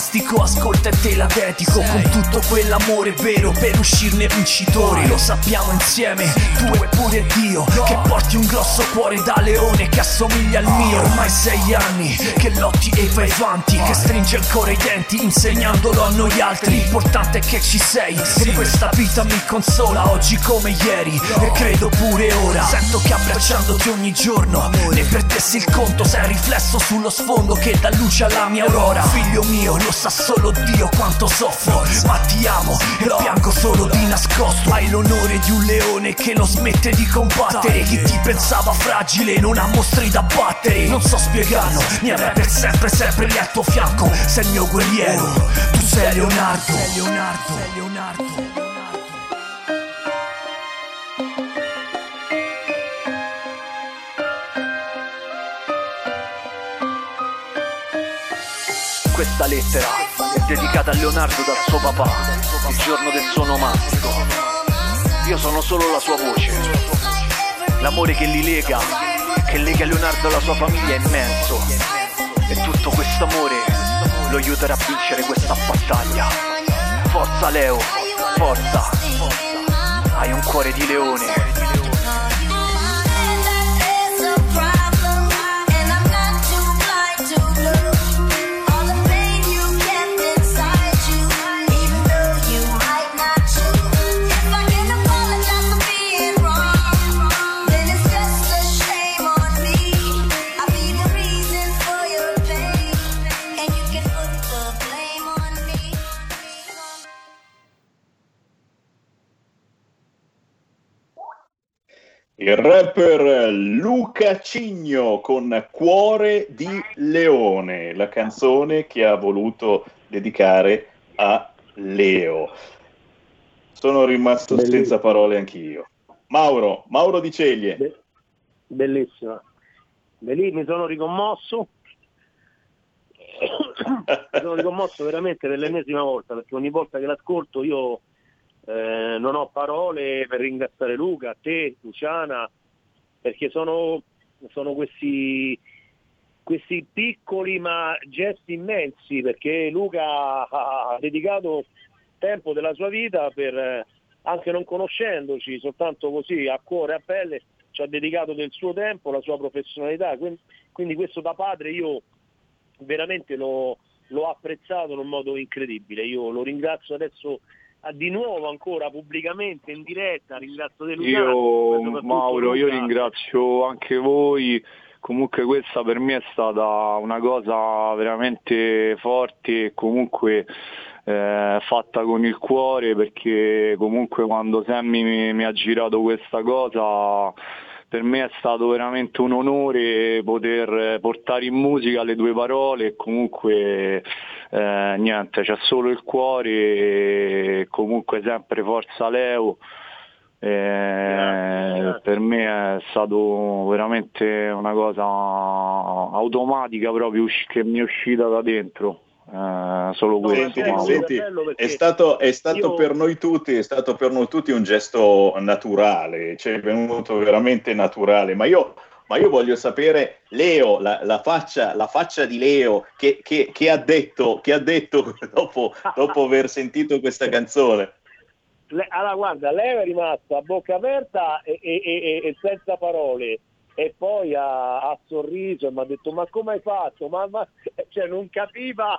[SPEAKER 30] Mastico, ascolta e te la dedico Con tutto quell'amore vero per uscirne vincitori. Lo sappiamo insieme, tu e pure Dio Che porti un grosso cuore da leone che assomiglia al mio. Ormai sei anni che lotti e vai avanti Che stringe ancora i denti insegnandolo a noi altri. L'importante è che ci sei e questa vita mi consola Oggi come ieri e credo pure ora. Sento che abbracciandoti ogni giorno Ne perdessi il conto sei riflesso sullo sfondo Che dà luce alla mia aurora. Figlio mio lo sa solo Dio quanto soffro. Ma ti amo e piango solo di nascosto. Hai l'onore di un leone che non smette di combattere. Chi ti pensava fragile non ha mostri da battere. Non so spiegarlo, mi avrai per sempre sempre lì al tuo fianco. Sei il mio guerriero, tu sei Leonardo. Sei Leonardo, sei Leonardo
[SPEAKER 33] Questa lettera è dedicata a Leonardo dal suo papà, il giorno del suo onomastico. Io sono solo la sua voce. L'amore che li lega, che lega Leonardo alla sua famiglia è immenso. E tutto questo amore lo aiuterà a vincere questa battaglia. Forza Leo, forza. Hai un cuore di leone.
[SPEAKER 5] Rapper Luca Cigno con Cuore di Leone, la canzone che ha voluto dedicare a Leo. sono rimasto
[SPEAKER 34] Bellissimo.
[SPEAKER 5] senza parole anch'io. Mauro, Mauro Di Ceglie.
[SPEAKER 34] Be- bellissima. Belì, mi sono ricommosso. mi sono ricommosso veramente per l'ennesima volta, perché ogni volta che l'ascolto io eh, non ho parole per ringraziare Luca, te, Luciana, perché sono, sono questi, questi piccoli ma gesti immensi, perché Luca ha dedicato tempo della sua vita per, eh, anche non conoscendoci, soltanto così a cuore, a pelle, ci ha dedicato del suo tempo, la sua professionalità, quindi, questo da padre io veramente l'ho, l'ho apprezzato in un modo incredibile, io lo ringrazio adesso di nuovo ancora pubblicamente in diretta, ringrazio De Luca,
[SPEAKER 32] Io Mauro, io ringrazio anche voi, comunque questa per me è stata una cosa veramente forte e comunque eh, fatta con il cuore perché comunque quando Sammy mi, mi ha girato questa cosa per me è stato veramente un onore poter portare in musica le due parole e comunque eh, niente, c'è solo il cuore e comunque sempre forza Leo. Eh, per me è stato veramente una cosa automatica proprio che mi è uscita da dentro. Eh, solo questo.
[SPEAKER 5] Senti, senti, è stato, è stato
[SPEAKER 34] io-
[SPEAKER 5] per noi tutti, è stato per noi tutti un gesto naturale, cioè è venuto veramente naturale, ma io, ma io voglio sapere, Leo, la, la faccia, la faccia di Leo, che, che- che ha detto, che ha detto [laughs] dopo, dopo aver sentito questa canzone?
[SPEAKER 34] Allora guarda, lei è rimasta a bocca aperta e, e- e- e senza parole e poi ha, ha sorriso e mi ha detto ma come hai fatto? Ma, ma-" Cioè, non capiva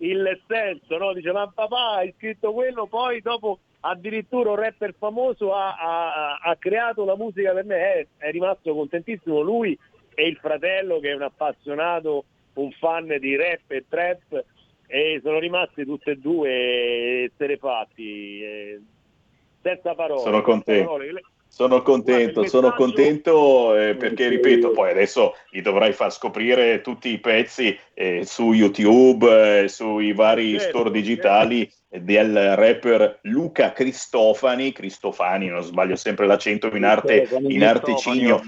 [SPEAKER 34] il senso, no? dice ma papà hai scritto quello, poi dopo addirittura un rapper famoso ha, ha- ha creato la musica per me, è, è rimasto contentissimo lui e il fratello che è un appassionato, un fan di rap e trap e sono rimasti tutti e due esterefatti, eh, senza parole.
[SPEAKER 5] Sono contento. Sono contento, sono contento eh, perché, ripeto, poi adesso gli dovrai far scoprire tutti i pezzi eh, su YouTube, eh, sui vari
[SPEAKER 34] Certo,
[SPEAKER 5] store digitali del rapper Luca Cristofani, Cristofani, non sbaglio sempre l'accento in arte, in arte cigno.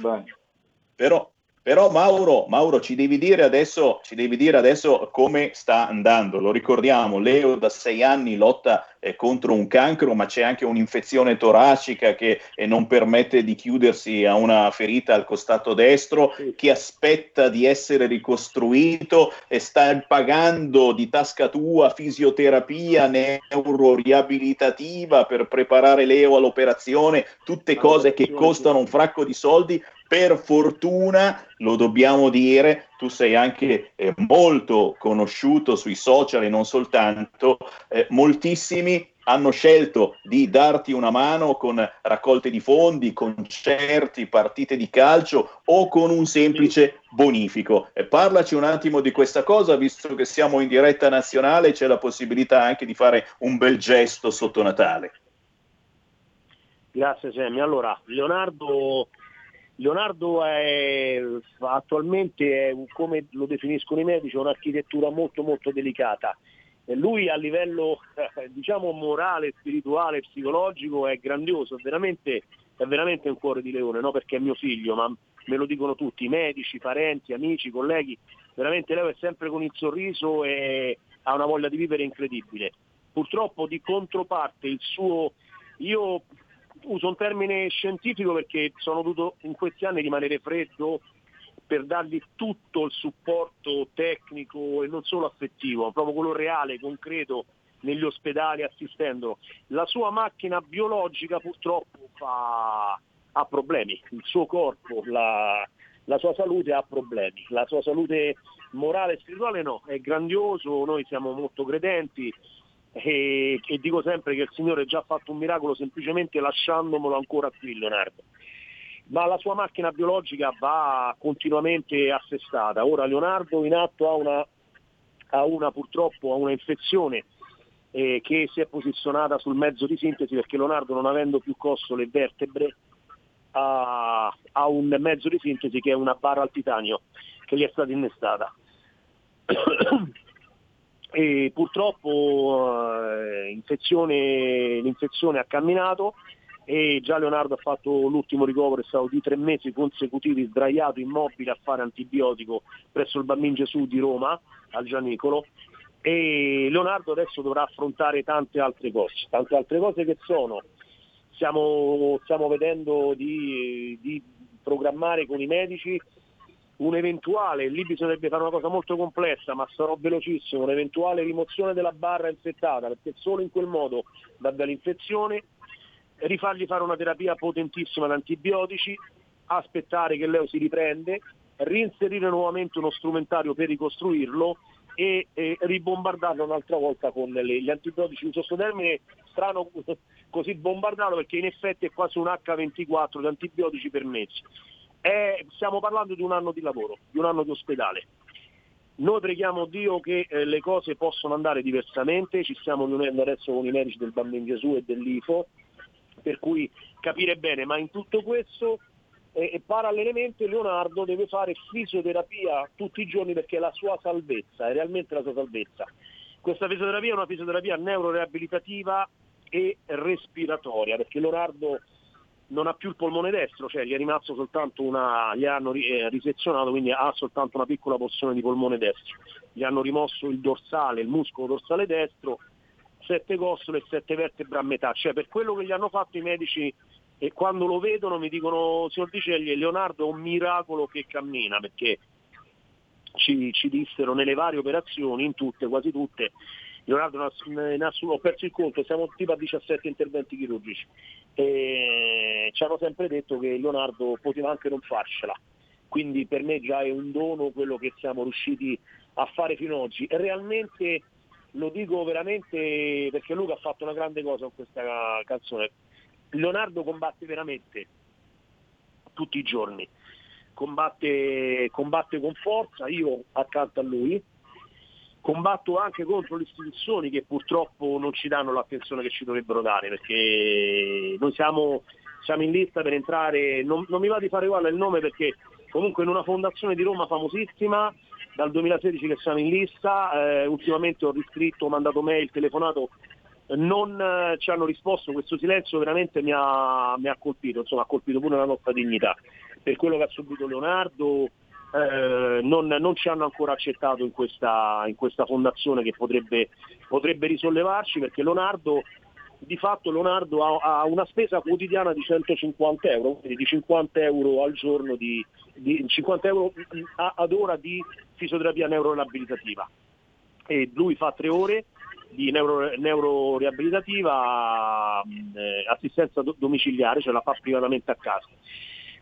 [SPEAKER 5] Però, però Mauro, Mauro, ci devi dire adesso, ci devi dire adesso come sta andando. Lo ricordiamo, Leo da sei anni lotta eh, contro un cancro, ma c'è anche un'infezione toracica che eh, non permette di chiudersi a una ferita al costato destro, che aspetta di essere ricostruito e sta pagando di tasca tua fisioterapia neuroriabilitativa per preparare Leo all'operazione, tutte cose che costano un fracco di soldi. Per fortuna, lo dobbiamo dire, tu sei anche eh, molto conosciuto sui social e non soltanto, eh, moltissimi hanno scelto di darti una mano con raccolte di fondi, concerti, partite di calcio o con un semplice bonifico. Eh, parlaci un attimo di questa cosa, visto che siamo in diretta nazionale, c'è la possibilità anche di fare un bel gesto sotto Natale.
[SPEAKER 34] Grazie Semmi. Allora, Leonardo, Leonardo è attualmente, è, come lo definiscono i medici, un'architettura molto molto delicata. Lui a livello eh, diciamo morale, spirituale, psicologico è grandioso, veramente, è veramente un cuore di leone, no? perché è mio figlio, ma me lo dicono tutti, medici, parenti, amici, colleghi, veramente Leo è sempre con il sorriso e ha una voglia di vivere incredibile. Purtroppo di controparte il suo, io uso un termine scientifico perché sono dovuto in questi anni rimanere freddo per dargli tutto il supporto tecnico e non solo affettivo, proprio quello reale, concreto negli ospedali assistendo. La sua macchina biologica purtroppo fa, ha problemi, il suo corpo, la, la sua salute ha problemi, la sua salute morale e spirituale no, è grandioso, noi siamo molto credenti, e, e dico sempre che il Signore ha già fatto un miracolo semplicemente lasciandomelo ancora qui Leonardo. Ma la sua macchina biologica va continuamente assestata. Ora Leonardo in atto ha una, ha una purtroppo ha una infezione eh, che si è posizionata sul mezzo di sintesi perché Leonardo non avendo più costo e vertebre ha, ha un mezzo di sintesi che è una barra al titanio che gli è stata innestata. E purtroppo eh, infezione, l'infezione ha camminato e già Leonardo ha fatto l'ultimo ricovero, è stato di tre mesi consecutivi sdraiato immobile a fare antibiotico presso il Bambin Gesù di Roma, al Gianicolo, e Leonardo adesso dovrà affrontare tante altre cose, tante altre cose che sono, stiamo, stiamo vedendo di, di programmare con i medici un'eventuale, lì bisognerebbe fare una cosa molto complessa, ma sarò velocissimo, un'eventuale rimozione della barra infettata, perché solo in quel modo dà dall'infezione, rifargli fare una terapia potentissima di antibiotici, aspettare che Leo si riprende, reinserire nuovamente uno strumentario per ricostruirlo e, e ribombardarlo un'altra volta con le, gli antibiotici. Uso questo termine strano [laughs] così bombardarlo perché in effetti è quasi un H24 di antibiotici per mesi. È, stiamo parlando di un anno di lavoro, di un anno di ospedale. Noi preghiamo Dio che eh, le cose possono andare diversamente, ci stiamo riunendo adesso con i medici del Bambino Gesù e dell'IFO, per cui capire bene, ma in tutto questo eh, parallelamente Leonardo deve fare fisioterapia tutti i giorni perché è la sua salvezza, è realmente la sua salvezza. Questa fisioterapia è una fisioterapia neuroreabilitativa e respiratoria, perché Leonardo non ha più il polmone destro, cioè gli è rimasto soltanto una, gli hanno eh, risezionato, quindi ha soltanto una piccola porzione di polmone destro. Gli hanno rimosso il dorsale, il muscolo dorsale destro, sette costole e sette vertebre a metà. Cioè per quello che gli hanno fatto i medici e quando lo vedono mi dicono, signor Dicegli, Leonardo è un miracolo che cammina, perché ci, ci dissero nelle varie operazioni, in tutte, quasi tutte, Leonardo in assoluto, ho perso il conto, siamo tipo a 17 interventi chirurgici. E ci hanno sempre detto che Leonardo poteva anche non farcela, quindi per me già è un dono quello che siamo riusciti a fare fino ad oggi. E realmente lo dico veramente perché Luca ha fatto una grande cosa con questa canzone. Leonardo combatte veramente tutti i giorni, combatte, combatte con forza, io accanto a lui, combatto anche contro le istituzioni che purtroppo non ci danno l'attenzione che ci dovrebbero dare, perché noi siamo, siamo in lista per entrare, non, non mi va di fare uguale il nome perché comunque in una fondazione di Roma famosissima, dal 2016 che siamo in lista, eh, ultimamente ho riscritto, ho mandato mail, telefonato, non eh, ci hanno risposto, questo silenzio veramente mi ha, mi ha colpito, insomma ha colpito pure la nostra dignità, per quello che ha subito Leonardo, eh, non, non, ci hanno ancora accettato in questa, in questa fondazione che potrebbe, potrebbe, risollevarci perché Leonardo di fatto Leonardo ha, ha, una spesa quotidiana di 150 euro, quindi di 50 euro al giorno di, di 50 euro ad ora di fisioterapia neuroreabilitativa e lui fa tre ore di neuro, neuroreabilitativa eh, assistenza domiciliare, cioè la fa privatamente a casa.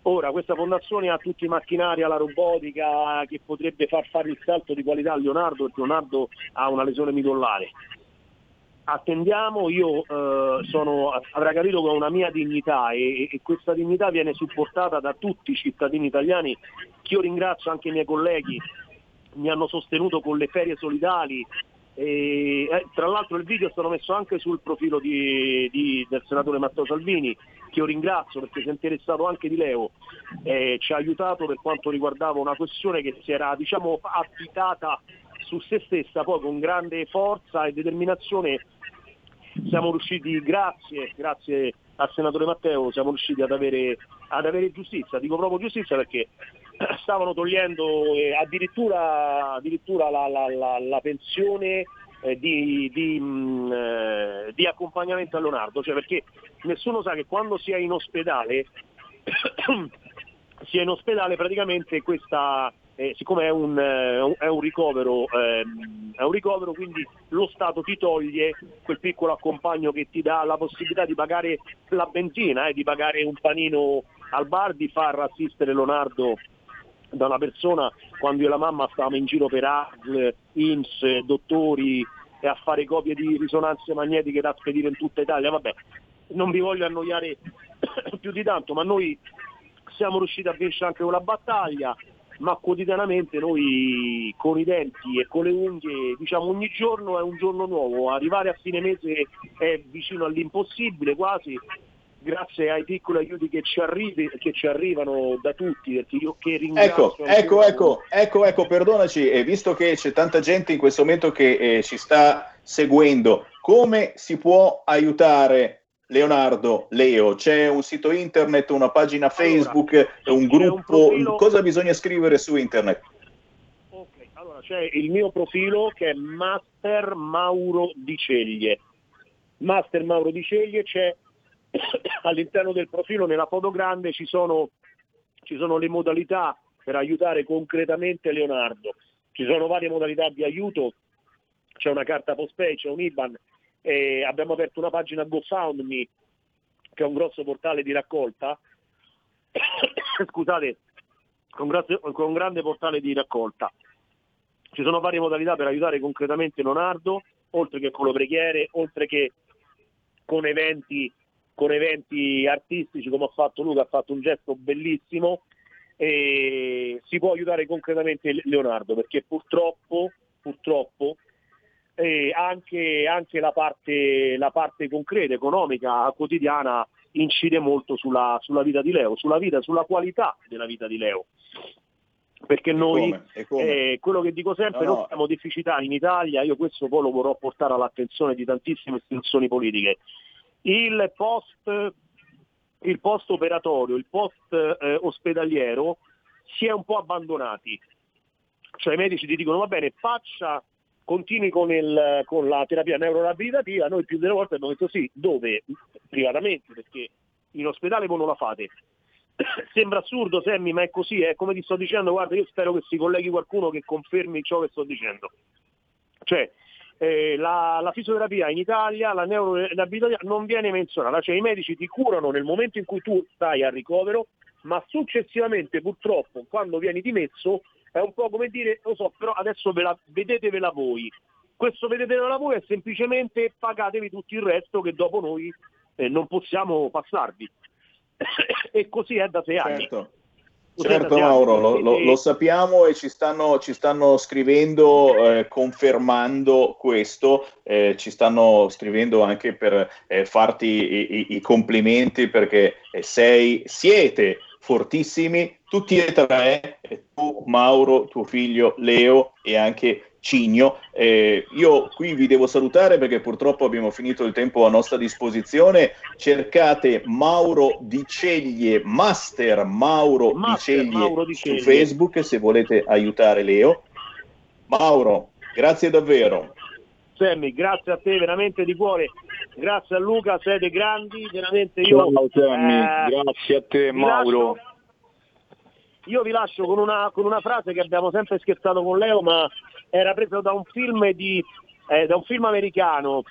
[SPEAKER 34] Ora questa fondazione ha tutti i macchinari alla robotica che potrebbe far fare il salto di qualità a Leonardo perché Leonardo ha una lesione midollare. Attendiamo, io eh, sono, avrà capito che ho una mia dignità e, e, questa dignità viene supportata da tutti i cittadini italiani che io ringrazio anche i miei colleghi, mi hanno sostenuto con le ferie solidali, e, eh, tra l'altro il video è stato messo anche sul profilo di, di, del senatore Matteo Salvini, che io ringrazio perché si è interessato anche di Leo, eh, ci ha aiutato per quanto riguardava una questione che si era diciamo, affidata su se stessa, poi con grande forza e determinazione siamo riusciti, grazie, grazie al senatore Matteo, siamo riusciti ad avere, ad avere giustizia, dico proprio giustizia perché stavano togliendo eh, addirittura, addirittura la, la, la, la, pensione eh, di, di, mh, mm, eh, di, accompagnamento a Leonardo, cioè perché nessuno sa che quando si è in ospedale, [coughs] si è in ospedale praticamente questa, eh, siccome è un, eh, è, un ricovero, ehm, è un ricovero, quindi lo Stato ti toglie quel piccolo accompagno che ti dà la possibilità di pagare la benzina, eh, di pagare un panino al bar, di far assistere Leonardo da una persona quando io e la mamma stavamo in giro per ASL, INS, dottori e a fare copie di risonanze magnetiche da spedire in tutta Italia. Vabbè, non vi voglio annoiare [coughs] più di tanto, ma noi siamo riusciti a vincere anche quella battaglia, ma quotidianamente noi con i denti e con le unghie, diciamo ogni giorno è un giorno nuovo, arrivare a fine mese è vicino all'impossibile quasi, grazie ai piccoli aiuti che ci, arrivi, che ci arrivano da tutti, perché io che ringrazio.
[SPEAKER 5] Ecco, ecco, ecco, ecco, ecco, perdonaci, e visto che c'è tanta gente in questo momento che eh, ci sta seguendo, come si può aiutare Leonardo, Leo? C'è un sito internet, una pagina Facebook, allora, un gruppo? Un profilo... Cosa bisogna scrivere su internet?
[SPEAKER 34] Ok, allora c'è il mio profilo che è Master Mauro di Ceglie. Master Mauro di Ceglie c'è [coughs] all'interno del profilo, nella foto grande, ci sono, ci sono le modalità per aiutare concretamente Leonardo. Ci sono varie modalità di aiuto, c'è una carta postpay, c'è un IBAN, eh, abbiamo aperto una pagina GoFundMe, che è un grosso portale di raccolta, [coughs] scusate, con, grazie, con un grande portale di raccolta. Ci sono varie modalità per aiutare concretamente Leonardo, oltre che con le preghiere, oltre che con eventi con eventi artistici come ha fatto Luca, ha fatto un gesto bellissimo e si può aiutare concretamente Leonardo perché purtroppo, purtroppo eh, anche, anche la, parte, la, parte, concreta, economica, quotidiana incide molto sulla, sulla vita di Leo, sulla vita, sulla qualità della vita di Leo perché noi, come? Come? Eh, quello che dico sempre, no, no. noi abbiamo difficoltà in Italia, io questo poi lo vorrò portare all'attenzione di tantissime istituzioni politiche, il post, il post operatorio, il post eh, ospedaliero si è un po' abbandonati. Cioè i medici ti dicono va bene, faccia, continui con, il, con la terapia neurorabilitativa, noi più delle volte abbiamo detto sì, dove? Privatamente, perché in ospedale voi non la fate. [coughs] Sembra assurdo Semmi, ma è così, è come ti sto dicendo, guarda, io spero che si colleghi qualcuno che confermi ciò che sto dicendo. Cioè, eh, la, la, fisioterapia in Italia, la neuroabilità non viene menzionata, cioè i medici ti curano nel momento in cui tu stai a ricovero, ma successivamente purtroppo quando vieni dimesso è un po' come dire, lo so, però adesso ve la, vedetevela voi. Questo vedetevela voi è semplicemente pagatevi tutto il resto che dopo noi eh, non possiamo passarvi. [coughs] e così è da sei certo. anni.
[SPEAKER 5] Certo Mauro, lo, lo, lo, sappiamo e ci stanno, ci stanno scrivendo eh, confermando questo, eh, ci stanno scrivendo anche per eh, farti i, i, i, complimenti perché eh, sei, siete fortissimi, tutti e tre, eh, tu Mauro, tuo figlio Leo e anche Cigno. Eh, io qui vi devo salutare perché purtroppo abbiamo finito il tempo a nostra disposizione. Cercate Mauro Di Ceglie, Master Mauro, Master Di, Ceglie Mauro Di Ceglie su Facebook se volete aiutare Leo. Mauro, grazie davvero.
[SPEAKER 34] Sammy, grazie a te veramente di cuore. Grazie a Luca, siete grandi, veramente io.
[SPEAKER 32] Ciao Sammy, eh, grazie a te Mauro.
[SPEAKER 34] Lascio, io vi lascio con una, con una frase che abbiamo sempre scherzato con Leo, ma era preso da un film, di, eh, da un film americano,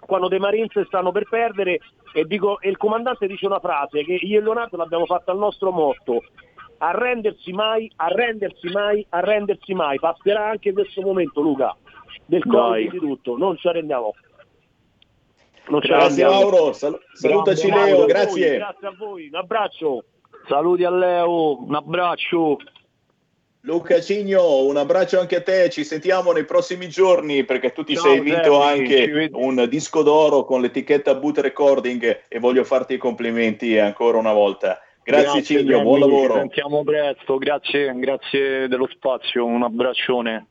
[SPEAKER 34] quando dei Marines stanno per perdere e, dico, e il comandante dice una frase che io e Leonardo l'abbiamo fatta al nostro motto, arrendersi mai, arrendersi mai, arrendersi mai, passerà anche questo momento Luca, del Covid di tutto, non ci arrendiamo.
[SPEAKER 5] Non ci grazie arrendiamo. Mauro, Sal- salutaci Leo, grazie.
[SPEAKER 34] Voi, grazie a voi, un abbraccio.
[SPEAKER 32] Saluti a Leo, un abbraccio.
[SPEAKER 5] Luca Cigno, un abbraccio anche a te, ci sentiamo nei prossimi giorni perché tu ti Ciao, sei vinto anche un disco d'oro con l'etichetta Boot Recording e voglio farti i complimenti ancora una volta. Grazie, grazie Cigno, buon lavoro.
[SPEAKER 32] Ci sentiamo presto, grazie, grazie dello spazio, un abbraccione.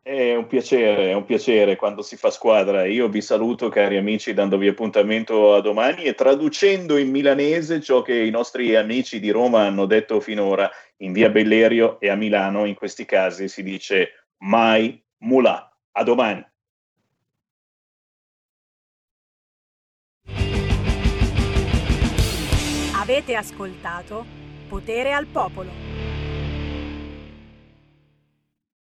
[SPEAKER 5] È un piacere, è un piacere quando si fa squadra. Io vi saluto, cari amici, dandovi appuntamento a domani e traducendo in milanese ciò che i nostri amici di Roma hanno detto finora in via Bellerio e a Milano, in questi casi si dice mai mulà. A domani.
[SPEAKER 35] Avete ascoltato Potere al Popolo.